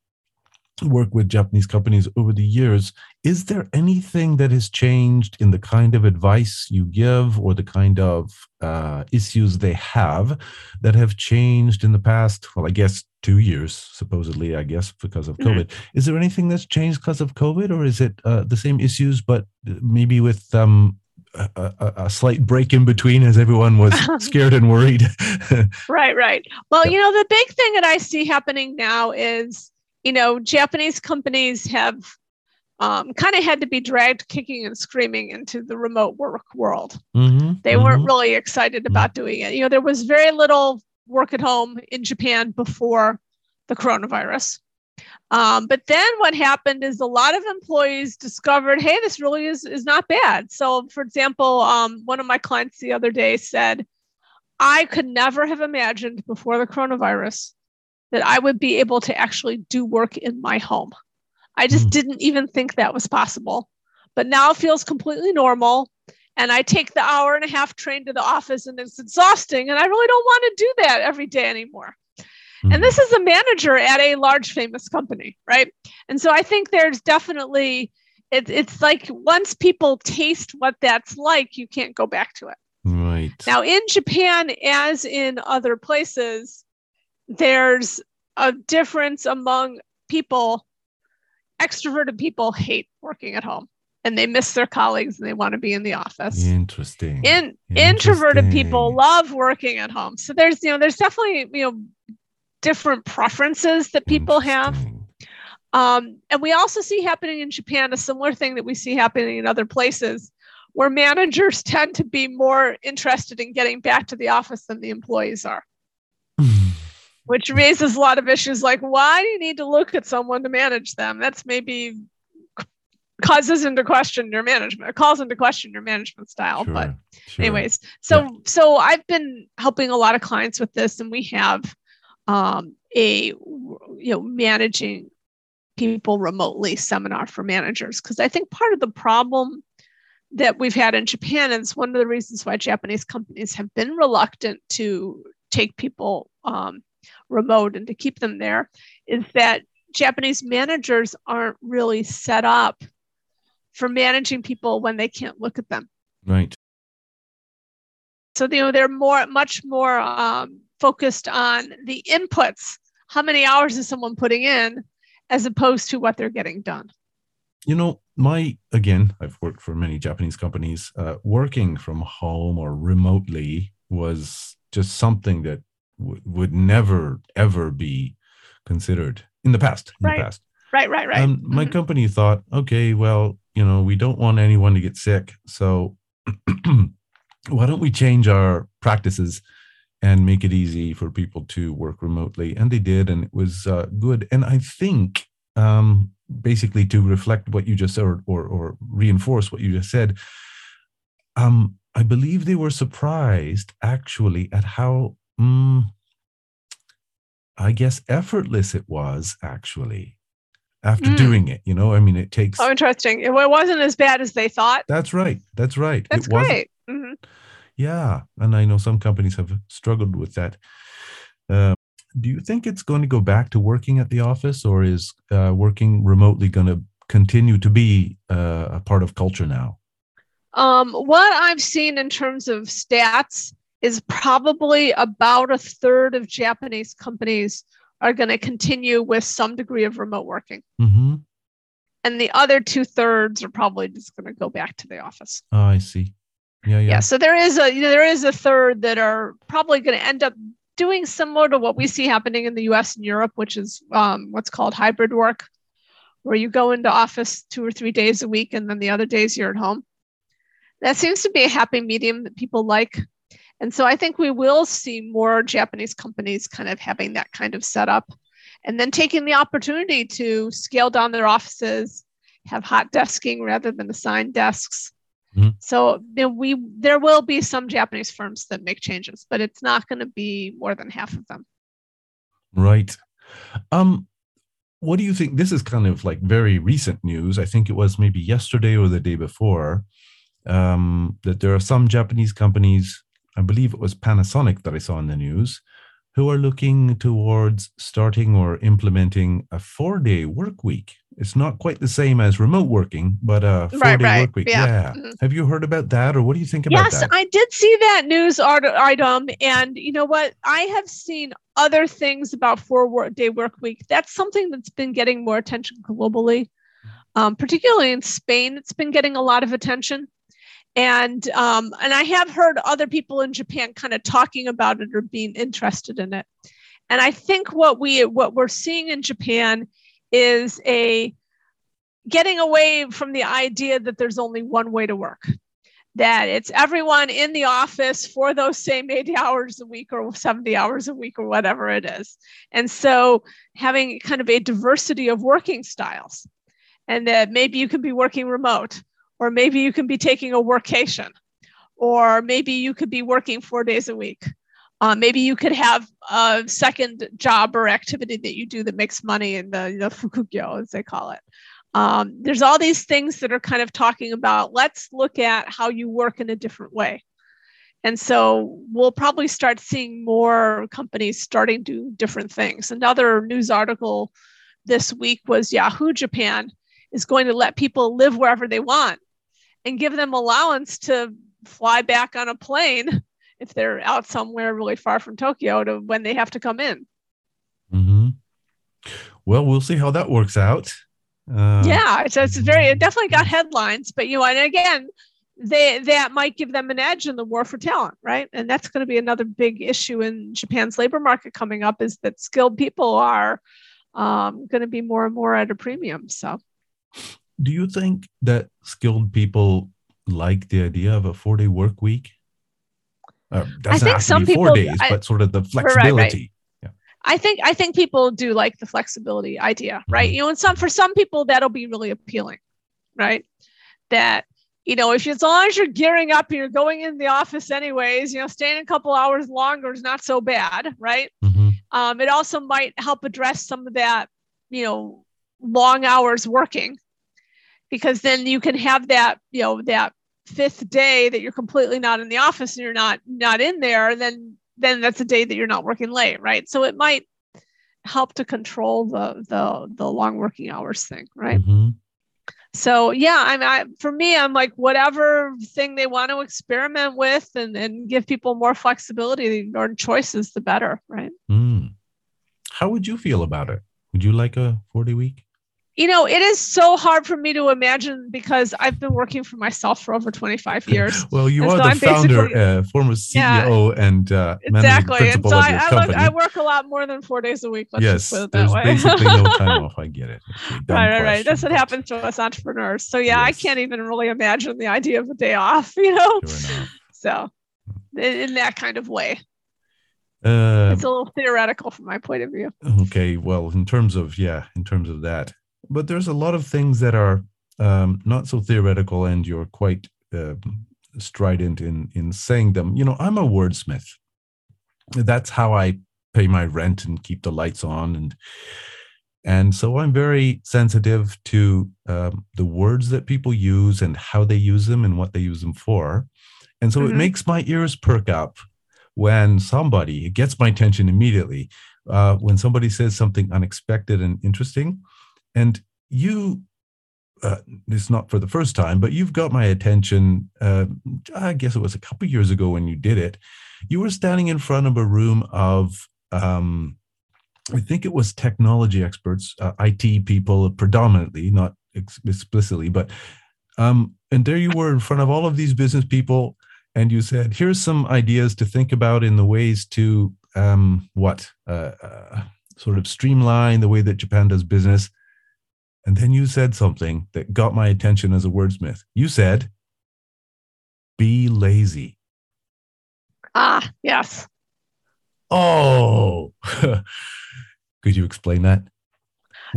work with Japanese companies over the years. Is there anything that has changed in the kind of advice you give or the kind of uh, issues they have that have changed in the past? Well, I guess two years, supposedly, I guess, because of mm-hmm. COVID. Mm-hmm. Is there anything that's changed because of COVID, or is it uh, the same issues, but maybe with um, a, a, a, slight break in between as everyone was scared and worried. right, right. Well, you know, the big thing that I see happening now is you know, Japanese companies have um, kind of had to be dragged kicking and screaming into the remote work world. Mm-hmm, they mm-hmm. weren't really excited mm-hmm. about doing it. You know, there was very little work at home in Japan before the coronavirus. Um, but then what happened is a lot of employees discovered, hey, this really is, is not bad. So, for example, um, one of my clients the other day said, I could never have imagined before the coronavirus that I would be able to actually do work in my home. I just mm. didn't even think that was possible. But now it feels completely normal. And I take the hour and a half train to the office and it's exhausting. And I really don't want to do that every day anymore. Mm. And this is a manager at a large famous company, right? And so I think there's definitely, it, it's like once people taste what that's like, you can't go back to it. Right. Now, in Japan, as in other places, there's a difference among people. Extroverted people hate working at home and they miss their colleagues and they want to be in the office. Interesting. In Interesting. introverted people love working at home. So there's you know there's definitely you know different preferences that people have. Um, and we also see happening in Japan a similar thing that we see happening in other places where managers tend to be more interested in getting back to the office than the employees are which raises a lot of issues like why do you need to look at someone to manage them? That's maybe causes into question your management calls into question your management style sure, but sure. anyways so yeah. so i've been helping a lot of clients with this and we have um, a you know managing people remotely seminar for managers because i think part of the problem that we've had in japan and it's one of the reasons why japanese companies have been reluctant to take people um, remote and to keep them there is that Japanese managers aren't really set up for managing people when they can't look at them. Right. So you know they're more, much more um, focused on the inputs. How many hours is someone putting in, as opposed to what they're getting done. You know, my again, I've worked for many Japanese companies. Uh, working from home or remotely was just something that w- would never ever be considered in the past. In right. the past. Right, right, right. Um, mm-hmm. My company thought, okay, well, you know, we don't want anyone to get sick, so why don't we change our practices and make it easy for people to work remotely? And they did, and it was uh, good. And I think, um, basically, to reflect what you just said or, or, or reinforce what you just said, um, I believe they were surprised actually at how mm, I guess effortless it was actually after mm. doing it. You know, I mean, it takes. Oh, interesting. It wasn't as bad as they thought. That's right. That's right. That's it great. Mm-hmm. Yeah, and I know some companies have struggled with that. Uh, do you think it's going to go back to working at the office, or is uh, working remotely going to continue to be uh, a part of culture now? Um, what I've seen in terms of stats is probably about a third of Japanese companies are going to continue with some degree of remote working. Mm-hmm. And the other two thirds are probably just going to go back to the office. Oh, I see. Yeah, yeah. Yeah. So there is a you know, there is a third that are probably going to end up doing similar to what we see happening in the U.S. and Europe, which is um, what's called hybrid work, where you go into office two or three days a week, and then the other days you're at home. That seems to be a happy medium that people like. And so I think we will see more Japanese companies kind of having that kind of setup and then taking the opportunity to scale down their offices, have hot desking rather than assigned desks. Mm-hmm. So we there will be some Japanese firms that make changes, but it's not going to be more than half of them. Right. Um, what do you think? This is kind of like very recent news. I think it was maybe yesterday or the day before um, that there are some Japanese companies I believe it was Panasonic that I saw in the news, who are looking towards starting or implementing a four day work week. It's not quite the same as remote working, but a four day right, right. work week. Yeah. yeah. Mm-hmm. Have you heard about that or what do you think about yes, that? Yes, I did see that news item. And you know what? I have seen other things about four day work week. That's something that's been getting more attention globally, um, particularly in Spain. It's been getting a lot of attention and um, and I have heard other people in Japan kind of talking about it or being interested in it. And I think what we what we're seeing in Japan is a getting away from the idea that there's only one way to work. That it's everyone in the office for those same 80 hours a week or 70 hours a week or whatever it is. And so having kind of a diversity of working styles and that maybe you can be working remote or maybe you can be taking a workation, or maybe you could be working four days a week. Uh, maybe you could have a second job or activity that you do that makes money in the, the fukugyo, as they call it. Um, there's all these things that are kind of talking about let's look at how you work in a different way. And so we'll probably start seeing more companies starting to do different things. Another news article this week was Yahoo Japan is going to let people live wherever they want and give them allowance to fly back on a plane if they're out somewhere really far from Tokyo to when they have to come in. Mm-hmm. Well, we'll see how that works out. Uh, yeah, it's, it's very it definitely got headlines, but you know, and again, they that might give them an edge in the war for talent, right? And that's going to be another big issue in Japan's labor market coming up is that skilled people are um, going to be more and more at a premium. So, do you think that skilled people like the idea of a four day work week? Uh, I think some people, four days, I, but sort of the flexibility. Right, right. Yeah. I think I think people do like the flexibility idea, right? Mm-hmm. You know, and some for some people that'll be really appealing, right? That you know, if as long as you're gearing up and you're going in the office anyways, you know, staying a couple hours longer is not so bad, right? Mm-hmm. Um, it also might help address some of that, you know, long hours working because then you can have that you know that fifth day that you're completely not in the office and you're not not in there then then that's a day that you're not working late right? So it might help to control the the the long working hours thing right? Mm-hmm. so yeah i'm I, for me i'm like whatever thing they want to experiment with and and give people more flexibility or choices the better right? Mm. how would you feel about it? Would you like a 40 week you know, it is so hard for me to imagine because I've been working for myself for over 25 years. well, you and are so the I'm founder, uh, former CEO, yeah, and uh, exactly. And so I, I, look, I, work a lot more than four days a week. Let's yes, just put it that way. basically no time off. I get it. right, right, right. That's what happens to us entrepreneurs. So yeah, yes. I can't even really imagine the idea of a day off. You know, sure so in that kind of way. Uh, it's a little theoretical from my point of view. Okay, well, in terms of yeah, in terms of that, but there's a lot of things that are um, not so theoretical, and you're quite uh, strident in in saying them. You know, I'm a wordsmith. That's how I pay my rent and keep the lights on, and and so I'm very sensitive to um, the words that people use and how they use them and what they use them for. And so mm-hmm. it makes my ears perk up when somebody, it gets my attention immediately, uh, when somebody says something unexpected and interesting. And you, uh, it's not for the first time, but you've got my attention. Uh, I guess it was a couple years ago when you did it. You were standing in front of a room of, um, I think it was technology experts, uh, IT people predominantly, not ex- explicitly, but um, and there you were in front of all of these business people, and you said, "Here's some ideas to think about in the ways to um, what uh, uh, sort of streamline the way that Japan does business." And then you said something that got my attention as a wordsmith. You said, be lazy. Ah, yes. Oh, could you explain that?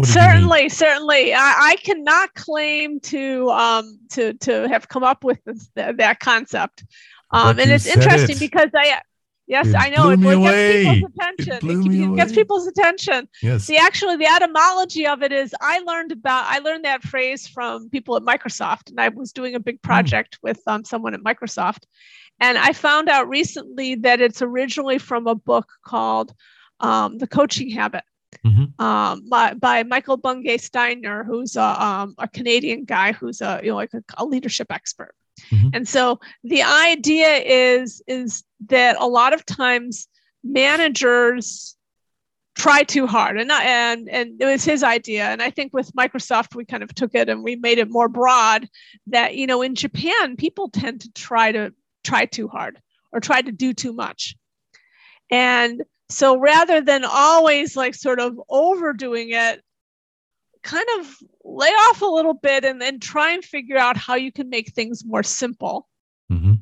Certainly, certainly. I, I, cannot claim to um to to have come up with this, that concept. Um, and it's interesting it. because I Yes, It I know. It, it gets people's attention. It, blew it gets away. people's attention. Yes. See, actually, the etymology of it is I learned about I learned that phrase from people at Microsoft, and I was doing a big Hmm. project with um, someone at Microsoft, and I found out recently that it's originally from a book called um, "The Coaching Habit." Mhm. Um, by, by Michael Bungay Stanier, who's a, um, a Canadian guy who's a you know like a, a leadership expert. Mhm. And so the idea is is that a lot of times managers try too hard and not, and and it was his idea and i think with microsoft we kind of took it and we made it more broad that you know in japan people tend to try to try too hard or try to do too much and so rather than always like sort of overdoing it kind of lay off a little bit and then try and figure out how you can make things more simple Mhm.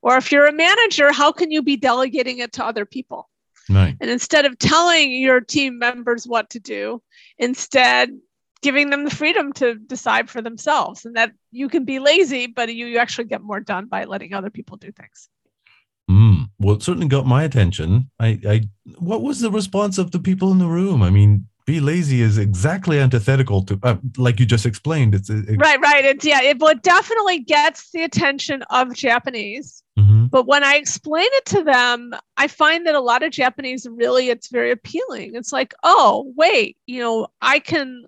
or if you're a manager how can you be delegating it to other people Right. and instead of telling your team members what to do, instead giving them the freedom to decide for themselves and that you can be lazy, but you, you actually get more done by letting other people do things. Mm. Well, it certainly got my attention. I, I, what was the response of the people in the room? I mean, be lazy is exactly antithetical to, uh, like you just explained. It's, it, Right, right. It's yeah, it, well, it definitely gets the attention of Japanese. Mhm. But when I explain it to them, I find that a lot of Japanese really it's very appealing. It's like, oh, wait, you know, I can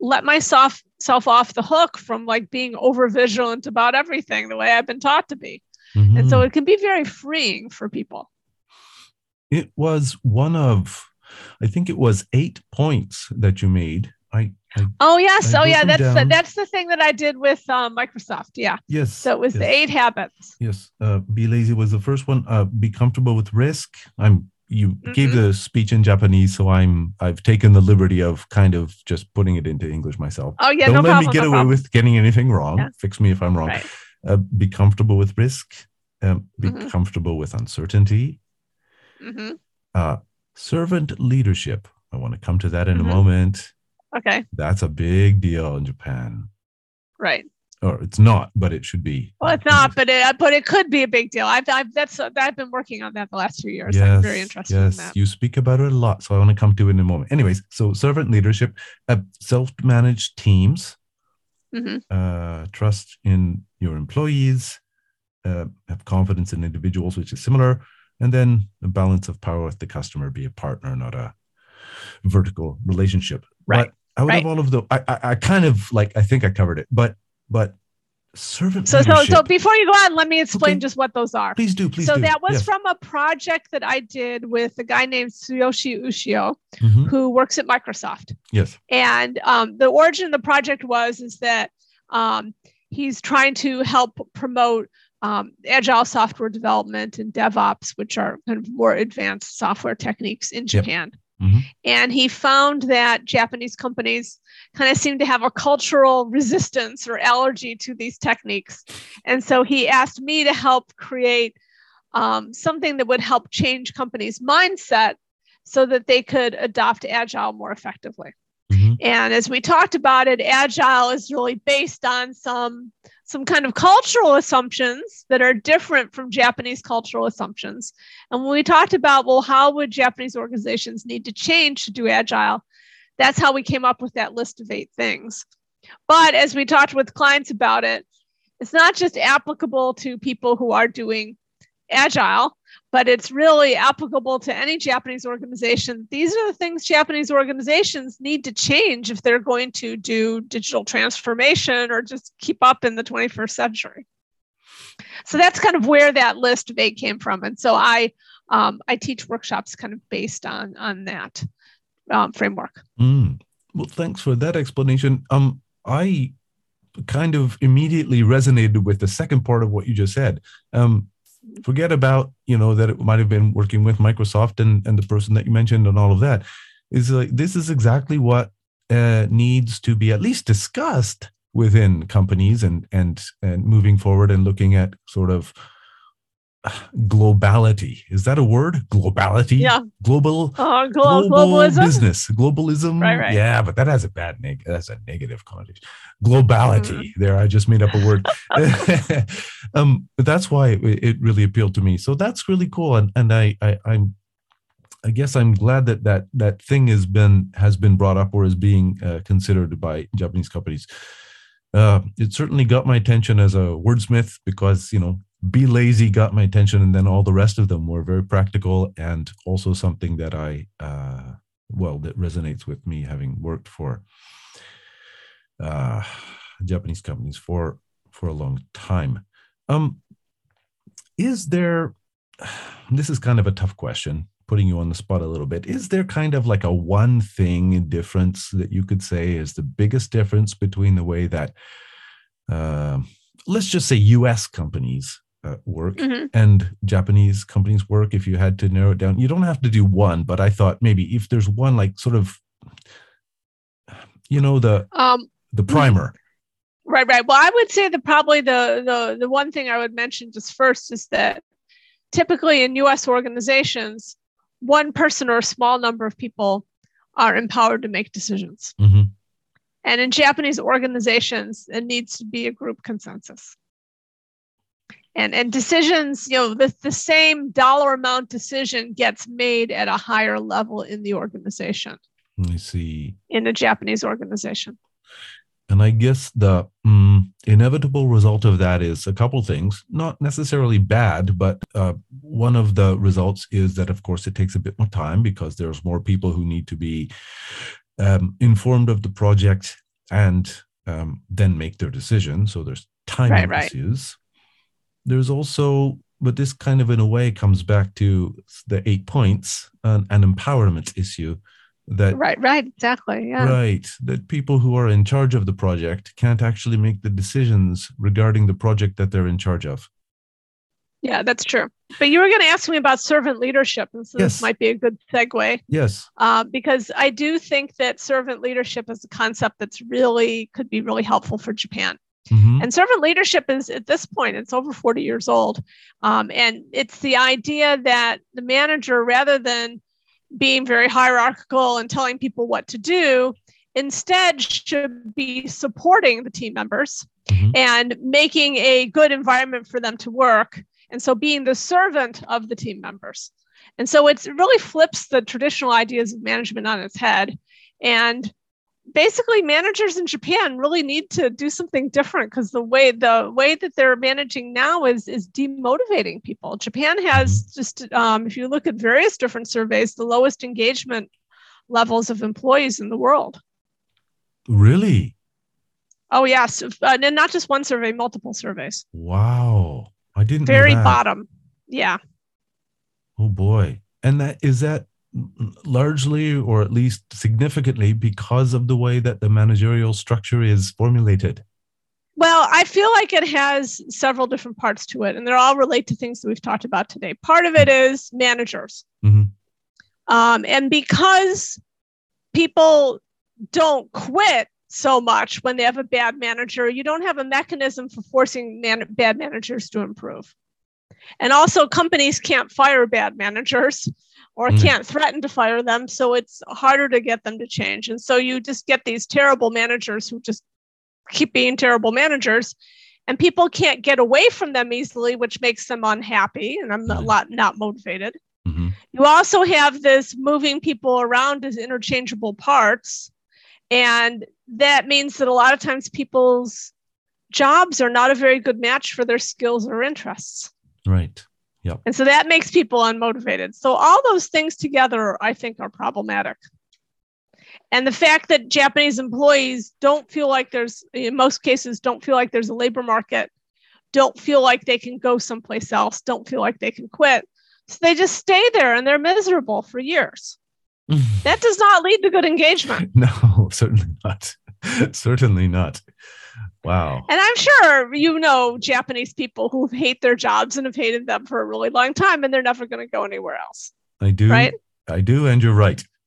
let myself self off the hook from like being over vigilant about everything the way I've been taught to be. And so Mhm. it can be very freeing for people. it was one of, I think it was eight points that you made. I, I Oh yes, I oh yeah, that's the, that's the thing that I did with um, Microsoft. Yeah, yes. so it was yes. the eight habits. Yes, uh, be lazy was the first one. Uh, be comfortable with risk. I'm. You gave Mhm. the speech in Japanese, so I'm. I've taken the liberty of kind of just putting it into English myself. Oh yeah, Don't no let problem. me get no away problem. with getting anything wrong. Yeah. Fix me if I'm wrong. Right. Uh, be comfortable with risk. Um, be Mhm. comfortable with uncertainty. hmm Uh, servant leadership. I want to come to that in Mhm. a moment. Okay, That's a big deal in Japan, right. or it's not, but it should be. Well, it's not, but it but it could be a big deal. I've, I've that's I've been working on that the last few years. I'm very interested yes, in that. you speak about it a lot, so I want to come to it in a moment. Anyways, so servant leadership, uh, self-managed teams, hmm uh, trust in your employees, uh, have confidence in individuals, which is similar, and then a balance of power with the customer, be a partner, not a vertical relationship. Right, But out right. of all of the, I, I, I kind of like, I think I covered it, but, but servant So so leadership. so before you go on, let me explain Okay. just what those are. please do, please so do. that was Yes. from a project that I did with a guy named Tsuyoshi Ushio, Mhm. who works at Microsoft. Yes. And um, the origin of the project was is that um, he's trying to help promote um, agile software development and DevOps, which are kind of more advanced software techniques in Japan. Mhm. And he found that Japanese companies kind of seem to have a cultural resistance or allergy to these techniques. And so he asked me to help create um, something that would help change companies' mindset so that they could adopt agile more effectively. Mhm. And as we talked about it, agile is really based on some some kind of cultural assumptions that are different from Japanese cultural assumptions. And when we talked about, well, how would Japanese organizations need to change to do agile? That's how we came up with that list of eight things. But as we talked with clients about it, it's not just applicable to people who are doing agile, but it's really applicable to any Japanese organization. These are the things Japanese organizations need to change if they're going to do digital transformation or just keep up in the 21st century. So that's kind of where that list of eight came from. And so I um, I teach workshops kind of based on on that um, framework. Mm. Well, thanks for that explanation. Um, I kind of immediately resonated with the second part of what you just said. Um, forget about you know that it might have been working with Microsoft and and the person that you mentioned and all of that. Is like this is exactly what uh, needs to be at least discussed within companies and and and moving forward and looking at sort of globality. Is that a word? Globality? Yeah. Global Uh, glo- global globalism. business. Globalism. Right, right. Yeah, but that has a bad neg that's a negative connotation. Globality. Mm-hmm. There, I just made up a word. um, but that's why it, it really appealed to me. So that's really cool. And and I, I I'm I guess I'm glad that that that thing has been has been brought up or is being uh, considered by Japanese companies. Uh, it certainly got my attention as a wordsmith because you know be lazy got my attention and then all the rest of them were very practical and also something that i uh, well that resonates with me having worked for uh, japanese companies for for a long time. Um is there this is kind of a tough question putting you on the spot a little bit. Is there kind of like a one thing difference that you could say is the biggest difference between the way that uh, let's just say us companies uh, work Mhm. and Japanese companies work if you had to narrow it down? You don't have to do one, but I thought maybe if there's one like sort of you know the Um, the primer. Right, right. Well, I would say that probably the the the one thing I would mention just first is that typically in U.S. organizations, one person or a small number of people are empowered to make decisions, Mhm. and in Japanese organizations, it needs to be a group consensus. And and decisions, you know, the the same dollar amount decision gets made at a higher level in the organization, I see. in a Japanese organization. And I guess the mm, inevitable result of that is a couple things, not necessarily bad, but uh, one of the results is that, of course, it takes a bit more time because there's more people who need to be um, informed of the project and um, then make their decision. So there's time Right, right. issues. There's also, but this kind of in a way comes back to the eight points, an, an empowerment issue that Right, right, exactly. Yeah. Right. That people who are in charge of the project can't actually make the decisions regarding the project that they're in charge of. Yeah, that's true. But you were going to ask me about servant leadership, and so Yes. this might be a good segue Yes. uh, because I do think that servant leadership is a concept that's really could be really helpful for Japan. Mhm. And servant leadership is at this point it's over 40 years old, um, and it's the idea that the manager, rather than being very hierarchical and telling people what to do, instead should be supporting the team members Mhm. and making a good environment for them to work. And so being the servant of the team members. And so it's, it really flips the traditional ideas of management on its head. And basically managers in Japan really need to do something different because the way the way that they're managing now is is demotivating people. Japan has just um, if you look at various different surveys, the lowest engagement levels of employees in the world. Really? Oh yes, uh, and not just one survey, multiple surveys. Wow. I didn't know Very that. bottom. Yeah. Oh boy. And that is that largely or at least significantly because of the way that the managerial structure is formulated. Well, I feel like it has several different parts to it, and they're all relate to things that we've talked about today. Part of it is managers. Mhm. Um, and because people don't quit so much when they have a bad manager, you don't have a mechanism for forcing man- bad managers to improve. And also, companies can't fire bad managers or Mm. can't threaten to fire them. So it's harder to get them to change. And so you just get these terrible managers who just keep being terrible managers. And people can't get away from them easily, which makes them unhappy. And I'm a lot not motivated. Mhm. You also have this moving people around as interchangeable parts. And that means that a lot of times people's jobs are not a very good match for their skills or interests. Right. And so that makes people unmotivated. So all those things together, I think, are problematic. And the fact that Japanese employees don't feel like there's, in most cases, don't feel like there's a labor market, don't feel like they can go someplace else, don't feel like they can quit. So they just stay there and they're miserable for years. That does not lead to good engagement. no, certainly not. certainly not. Wow. And I'm sure you know Japanese people who hate their jobs and have hated them for a really long time and they're never going to go anywhere else. I do. Right? I do, and you're right.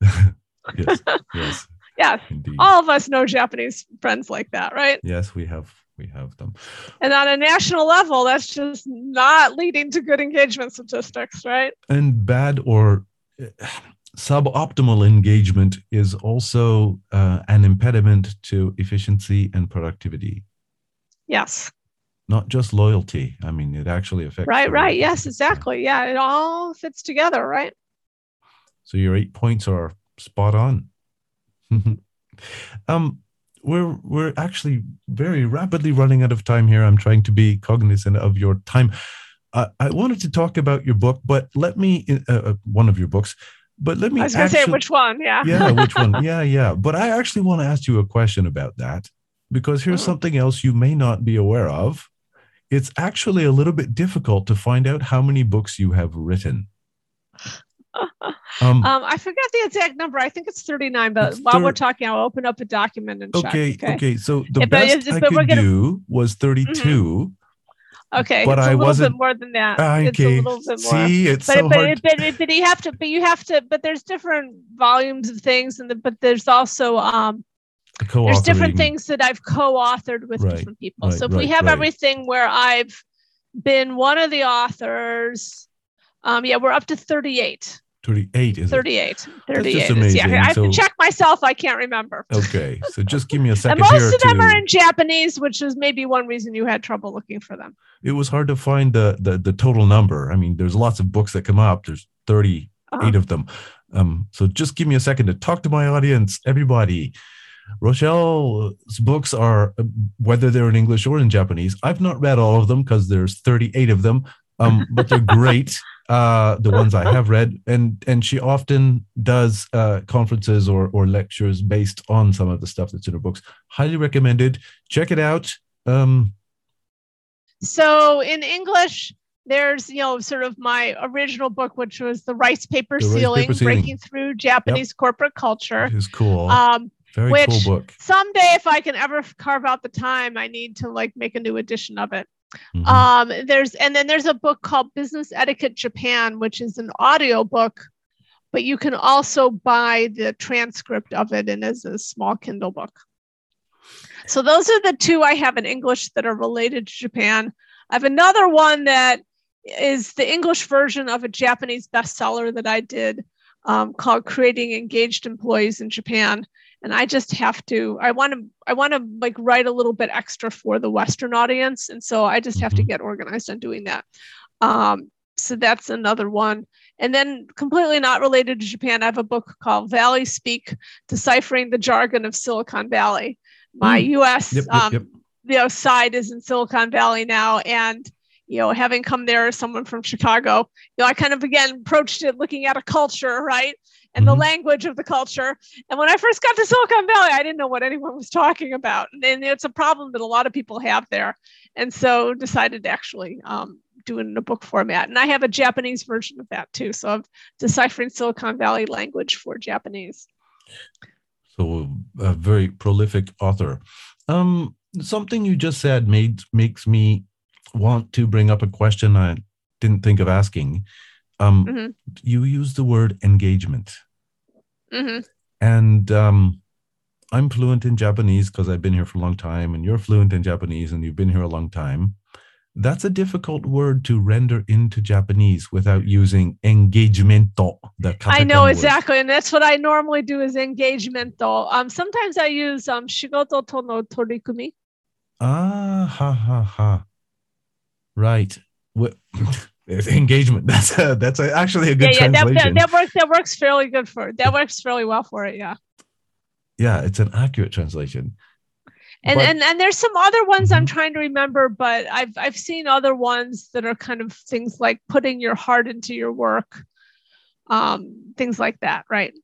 yes. Yes. Yes. Indeed. All of us know Japanese friends like that, right? Yes, we have we have them. And on a national level, that's just not leading to good engagement statistics, right? And bad or uh, suboptimal engagement is also uh, an impediment to efficiency and productivity. Yes. Not just loyalty. I mean, it actually affects. Right, right. Yes, exactly. Yeah, it all fits together, right? So your eight points are spot on. um, we're we're actually very rapidly running out of time here. I'm trying to be cognizant of your time. Uh, I wanted to talk about your book, but let me uh, uh one of your books. But let me. I was going to say which one. Yeah. yeah, which one? Yeah, yeah. But I actually want to ask you a question about that because here's mm-hmm. something else you may not be aware of. It's actually a little bit difficult to find out how many books you have written. Um, um, I forgot the exact number. I think it's 39, but while thir- we're talking, I'll open up a document and okay, check. Okay. Okay. So the best I could gonna... do was 32. Mm-hmm. Okay, but I wasn't more than that. Okay. It's a little bit more. See, it's but, so but, hard. But, but, but you have to, but you have to, but there's different volumes of things, and the, but there's also um, there's different things that I've co-authored with right, different people. Right, so if right, we have everything where I've been one of the authors, um, yeah, we're up to 38. 38 is 38 38 yeah. i have so, to check myself i can't remember. Okay so just give me a second and most of them to, are in japanese which is maybe one reason you had trouble looking for them. It was hard to find the the, the total number. I mean there's lots of books that come up. There's 38 uh-huh. of them. Um, so just give me a second to talk to my audience everybody. Rochelle's books are, whether they're in English or in Japanese, I've not read all of them because there's 38 of them, um, but they're great uh, the ones I have read, and and she often does uh, conferences or or lectures based on some of the stuff that's in her books. Highly recommended. Check it out. Um, so in English, there's you know sort of my original book, which was the rice paper, the ceiling, rice paper ceiling, breaking through Japanese yep. corporate culture. Is cool. Um, Very which cool book. Someday, if I can ever carve out the time, I need to like make a new edition of it. Mm-hmm. Um, there's and then there's a book called Business Etiquette Japan, which is an audio book, but you can also buy the transcript of it and as a small Kindle book. So those are the two I have in English that are related to Japan. I have another one that is the English version of a Japanese bestseller that I did um, called Creating Engaged Employees in Japan and i just have to i want to i want to like write a little bit extra for the western audience and so i just have mm-hmm. to get organized on doing that um, so that's another one and then completely not related to japan i have a book called valley speak deciphering the jargon of silicon valley my mm. us yep, yep, um, yep. you know side is in silicon valley now and you know having come there as someone from chicago you know i kind of again approached it looking at a culture right and mm-hmm. the language of the culture. And when I first got to Silicon Valley, I didn't know what anyone was talking about. And it's a problem that a lot of people have there. And so decided to actually um, do it in a book format. And I have a Japanese version of that too. So I'm deciphering Silicon Valley language for Japanese. So a very prolific author. Um, something you just said made makes me want to bring up a question I didn't think of asking. Um, mm-hmm. You use the word engagement. Mm-hmm. And um, I'm fluent in Japanese because I've been here for a long time, and you're fluent in Japanese and you've been here a long time. That's a difficult word to render into Japanese without using engagemento. The I know exactly, word. and that's what I normally do is engagemento. Um, sometimes I use um shigoto to no torikumi. Ah ha ha ha. Right. engagement. That's a, that's a, actually a good yeah, yeah, translation. That, that, that, works. That works fairly good for. That works fairly well for it. Yeah. Yeah, it's an accurate translation. And but, and and there's some other ones I'm mm-hmm. trying to remember, but I've I've seen other ones that are kind of things like putting your heart into your work, um, things like that, right?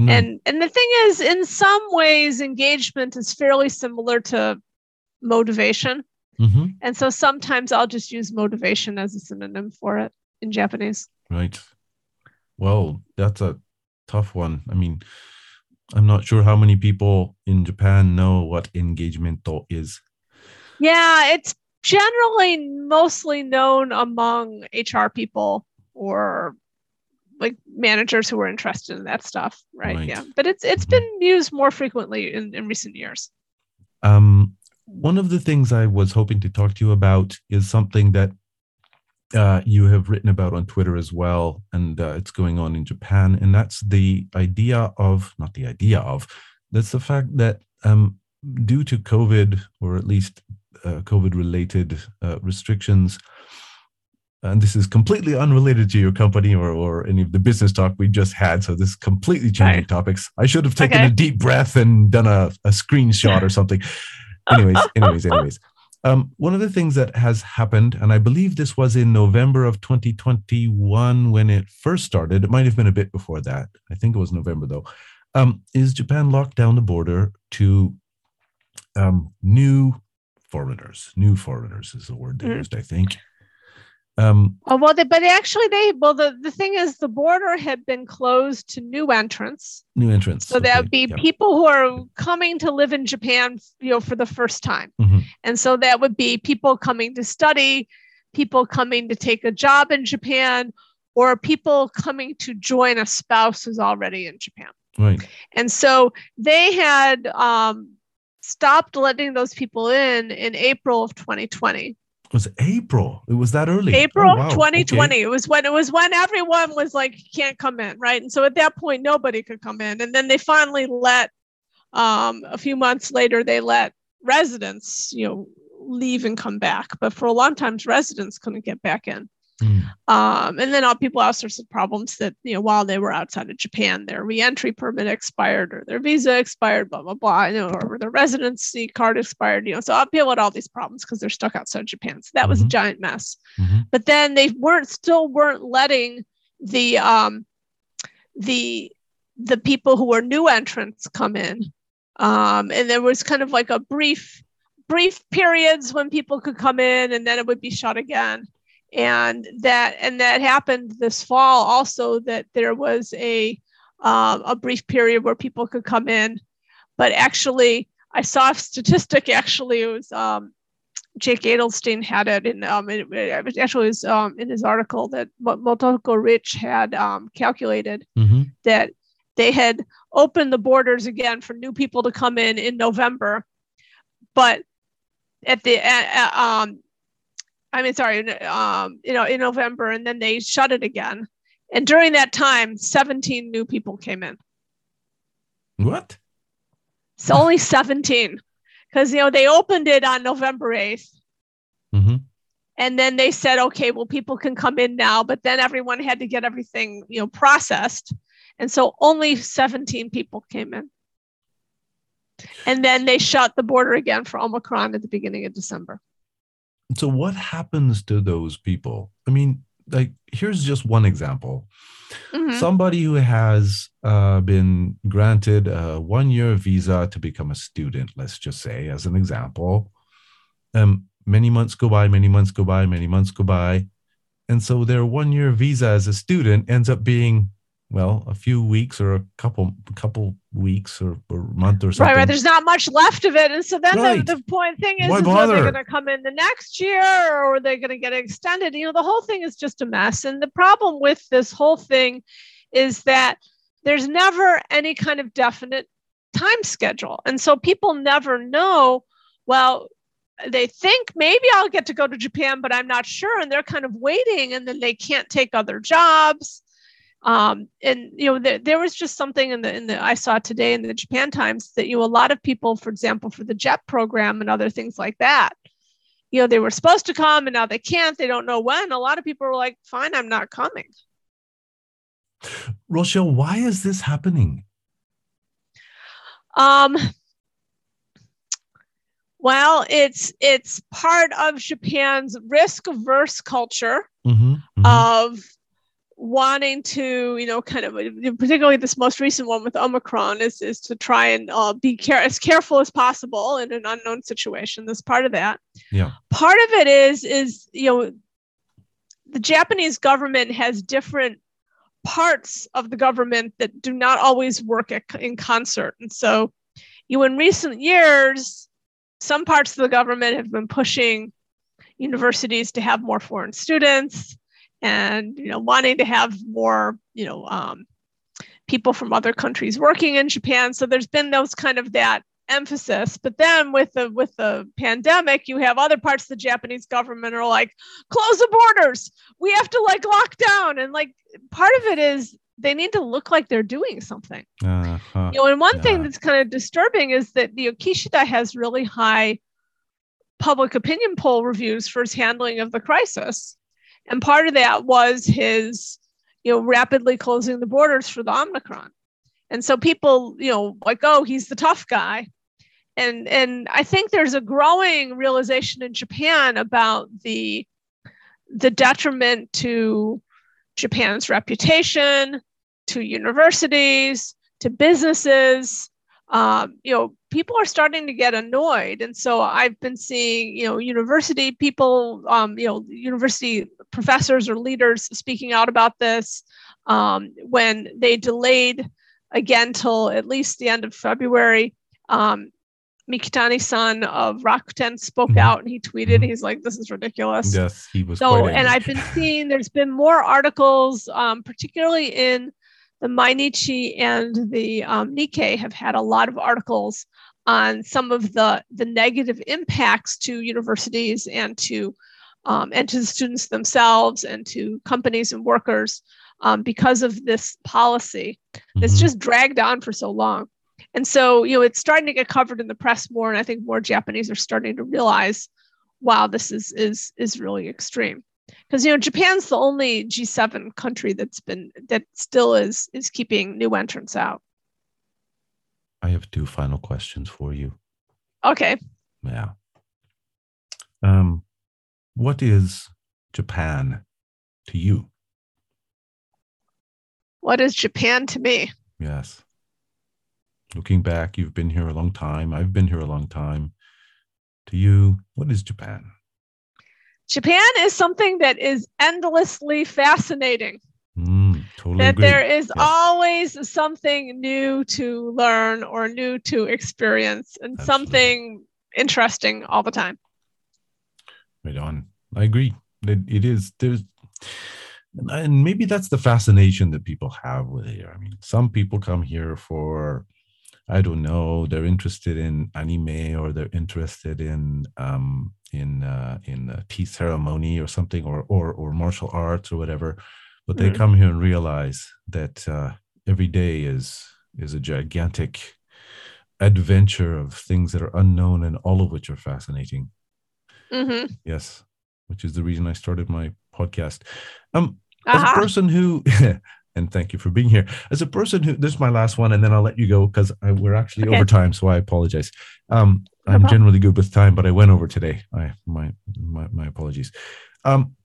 Mm. And and the thing is, in some ways, engagement is fairly similar to motivation Mm-hmm. And so sometimes I'll just use motivation as a synonym for it in Japanese. Right. Well, that's a tough one. I mean, I'm not sure how many people in Japan know what engagement is. Yeah, it's generally mostly known among HR people or like managers who are interested in that stuff, right? right. Yeah, but it's it's mm-hmm. been used more frequently in, in recent years. Um, one of the things I was hoping to talk to you about is something that uh, you have written about on Twitter as well, and uh, it's going on in Japan, and that's the idea of not the idea of that's the fact that um, due to COVID or at least uh, COVID related uh, restrictions, and this is completely unrelated to your company or, or any of the business talk we just had. So this is completely changing right. topics. I should have taken okay. a deep breath and done a, a screenshot or something. Anyways, anyways, anyways. Um, one of the things that has happened, and I believe this was in November of 2021 when it first started, it might have been a bit before that. I think it was November though, um, is Japan locked down the border to um, new foreigners. New foreigners is the word they mm. used, I think. Um, oh well, they, but actually, they well the the thing is the border had been closed to new entrants. New entrants. So okay. that would be yeah. people who are coming to live in Japan, you know, for the first time, mm-hmm. and so that would be people coming to study, people coming to take a job in Japan, or people coming to join a spouse who's already in Japan. Right. And so they had um, stopped letting those people in in April of 2020 was April. It was that early. April oh, wow. 2020. Okay. It was when it was when everyone was like, can't come in, right? And so at that point, nobody could come in. And then they finally let um, a few months later, they let residents, you know, leave and come back. But for a long time, residents couldn't get back in. Mm. Um, and then all people have sorts of problems that, you know, while they were outside of Japan, their reentry permit expired or their visa expired, blah, blah, blah, you know, or their residency card expired, you know. So all people had all these problems because they're stuck outside Japan. So that mm-hmm. was a mm-hmm. giant mess. Mm-hmm. But then they weren't still weren't letting the um the the people who were new entrants come in. Um, and there was kind of like a brief brief periods when people could come in and then it would be shut again and that and that happened this fall also that there was a um, a brief period where people could come in but actually i saw a statistic actually it was um, jake adelstein had it in um, it, it actually was um, in his article that motoko rich had um, calculated mm-hmm. that they had opened the borders again for new people to come in in november but at the uh, um, I mean, sorry, um, you know, in November, and then they shut it again. And during that time, 17 new people came in. What? It's only 17 because, you know, they opened it on November 8th. Mm-hmm. And then they said, okay, well, people can come in now, but then everyone had to get everything, you know, processed. And so only 17 people came in. And then they shut the border again for Omicron at the beginning of December so what happens to those people? I mean like here's just one example. Mm-hmm. somebody who has uh, been granted a one year visa to become a student let's just say as an example. Um, many months go by many months go by many months go by. And so their one year visa as a student ends up being well, a few weeks or a couple couple weeks or, a month or something. Right, right. There's not much left of it, and so then right. the, the point thing is, is are they going to come in the next year, or are they going to get extended? You know, the whole thing is just a mess. And the problem with this whole thing is that there's never any kind of definite time schedule, and so people never know. Well, they think maybe I'll get to go to Japan, but I'm not sure, and they're kind of waiting, and then they can't take other jobs um, and you know, there, there was just something in the in the I saw today in the Japan Times that you know a lot of people, for example, for the JET program and other things like that, you know, they were supposed to come and now they can't. They don't know when. A lot of people were like, "Fine, I'm not coming." Rochelle, why is this happening? Um, well, it's it's part of Japan's risk averse culture mm-hmm, mm-hmm. of wanting to, you know, kind of particularly this most recent one with Omicron is is to try and uh, be care as careful as possible in an unknown situation. That's part of that. Yeah. Part of it is is you know the Japanese government has different parts of the government that do not always work in concert, and so you know, in recent years, some parts of the government have been pushing universities to have more foreign students and you know wanting to have more you know um, people from other countries working in Japan. So there's been those kind of that emphasis but then with the with the pandemic you have other parts of the japanese government are like close the borders we have to like lock down and like part of it is they need to look like they're doing something uh-huh. you know and one yeah. thing that's kind of disturbing is that you know kishida has really high public opinion poll reviews for his handling of the crisis and part of that was his you know rapidly closing the borders for the omicron. And so people you know like oh he's the tough guy. And and i think there's a growing realization in japan about the the detriment to japan's reputation to universities to businesses um, you know people are starting to get annoyed and so i've been seeing you know university people um, you know university professors or leaders speaking out about this um, when they delayed again till at least the end of February. Um, Mikitani son of Rakuten spoke mm-hmm. out and he tweeted, mm-hmm. he's like, this is ridiculous. Yes, he was. So, and I've been seeing there's been more articles, um, particularly in the Mainichi and the um, Nikkei have had a lot of articles on some of the, the negative impacts to universities and to um, and to the students themselves and to companies and workers um, because of this policy that's mm-hmm. just dragged on for so long. And so, you know, it's starting to get covered in the press more, and I think more Japanese are starting to realize, wow, this is is is really extreme. Because you know, Japan's the only G7 country that's been that still is is keeping new entrants out. I have two final questions for you. Okay. Yeah. Um, what is Japan to you? What is Japan to me? Yes. Looking back, you've been here a long time. I've been here a long time. To you, what is Japan? Japan is something that is endlessly fascinating. Mm, totally that agree. there is yes. always something new to learn or new to experience and Absolutely. something interesting all the time. Right on. I agree. It, it is. There's, and maybe that's the fascination that people have with here. I mean, some people come here for, I don't know, they're interested in anime or they're interested in um, in uh, in a tea ceremony or something, or or or martial arts or whatever. But they mm. come here and realize that uh, every day is is a gigantic adventure of things that are unknown and all of which are fascinating. Mm-hmm. Yes, which is the reason I started my podcast. Um, uh-huh. as a uh-huh. person who, and thank you for being here. As a person who, this is my last one, and then I'll let you go because we're actually okay. over time, so I apologize. Um, I'm no generally good with time, but I went over today. I my my, my apologies. Um,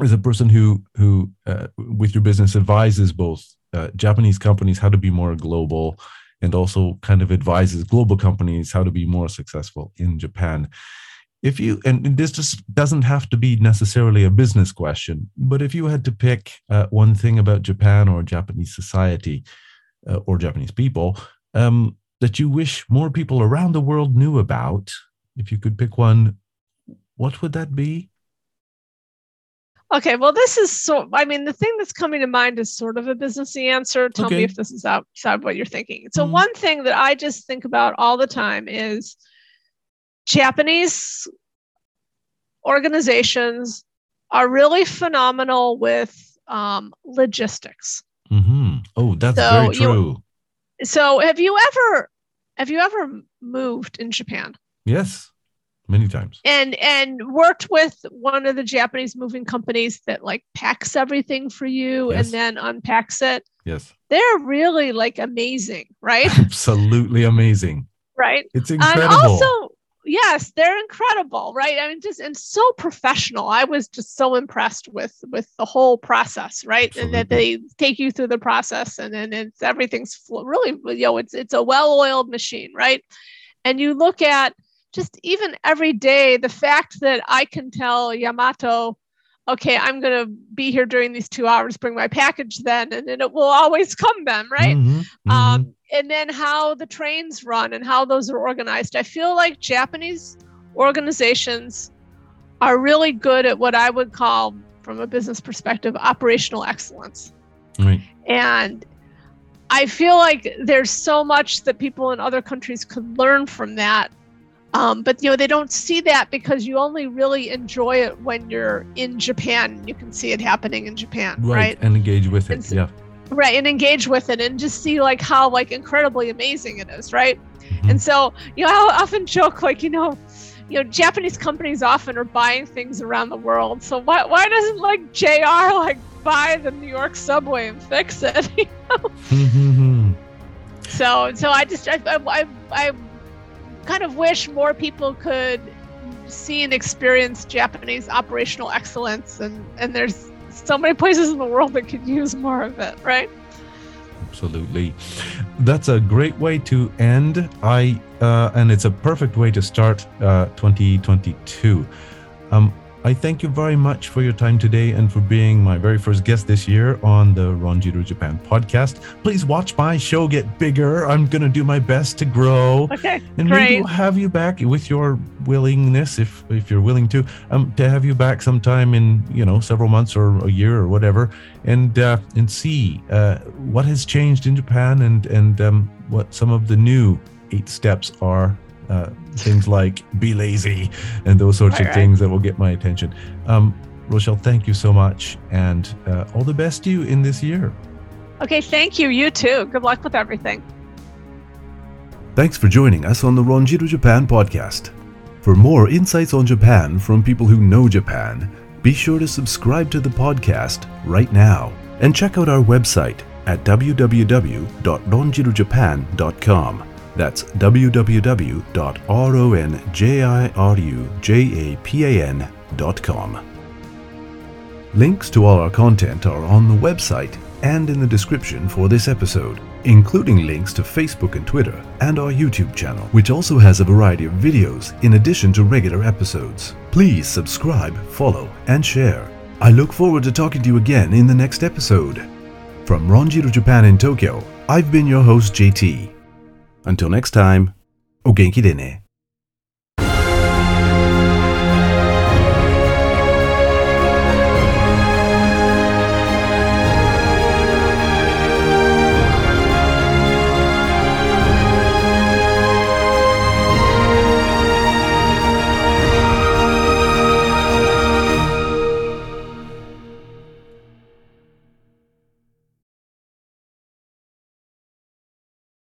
as a person who who uh, with your business advises both uh, Japanese companies how to be more global and also kind of advises global companies how to be more successful in Japan if you and this just doesn't have to be necessarily a business question but if you had to pick uh, one thing about japan or japanese society uh, or japanese people um, that you wish more people around the world knew about if you could pick one what would that be okay well this is so i mean the thing that's coming to mind is sort of a businessy answer tell okay. me if this is outside what you're thinking so mm. one thing that i just think about all the time is Japanese organizations are really phenomenal with um, logistics. Mm-hmm. Oh, that's so, very true. You, so, have you ever have you ever moved in Japan? Yes, many times. And and worked with one of the Japanese moving companies that like packs everything for you yes. and then unpacks it. Yes. They're really like amazing, right? Absolutely amazing. Right. It's incredible. And also yes they're incredible right? I mean just and so professional. I was just so impressed with with the whole process right? Absolutely. and that they take you through the process and then it's everything's really you know it's it's a well-oiled machine right? And you look at just even every day the fact that i can tell yamato okay i'm going to be here during these two hours bring my package then and then it will always come then right? Mm-hmm, mm-hmm. um and then how the trains run and how those are organized. I feel like Japanese organizations are really good at what I would call, from a business perspective, operational excellence. Right. And I feel like there's so much that people in other countries could learn from that. Um, but you know they don't see that because you only really enjoy it when you're in Japan. You can see it happening in Japan, right? right? And engage with it. So, yeah. Right, and engage with it, and just see like how like incredibly amazing it is, right? Mm-hmm. And so you know I often joke like you know you know, Japanese companies often are buying things around the world. So why why doesn't like JR like buy the New York subway and fix it? You know? so so I just I, I I kind of wish more people could see and experience Japanese operational excellence and and there's so many places in the world that could use more of it, right? absolutely. That's a great way to end. I uh, and it's a perfect way to start uh, 2022. Um, I thank you very much for your time today and for being my very first guest this year on the Ronjiru Japan podcast. Please watch my show get bigger. I'm going to do my best to grow. Okay. And great. maybe we'll have you back with your willingness, if if you're willing to, um, to have you back sometime in, you know, several months or a year or whatever and uh, and see uh, what has changed in Japan and, and um, what some of the new eight steps are uh, things like be lazy and those sorts right, of things that will get my attention. Um, Rochelle, thank you so much, and uh, all the best to you in this year. Okay, thank you. You too. Good luck with everything. Thanks for joining us on the Ronjiru Japan podcast. For more insights on Japan from people who know Japan, be sure to subscribe to the podcast right now and check out our website at www.ronjirujapan.com. That's www.ronjirujapan.com. Links to all our content are on the website and in the description for this episode, including links to Facebook and Twitter and our YouTube channel, which also has a variety of videos in addition to regular episodes. Please subscribe, follow, and share. I look forward to talking to you again in the next episode. From Ronjiru Japan in Tokyo, I've been your host JT. Until next time, o genki de ne.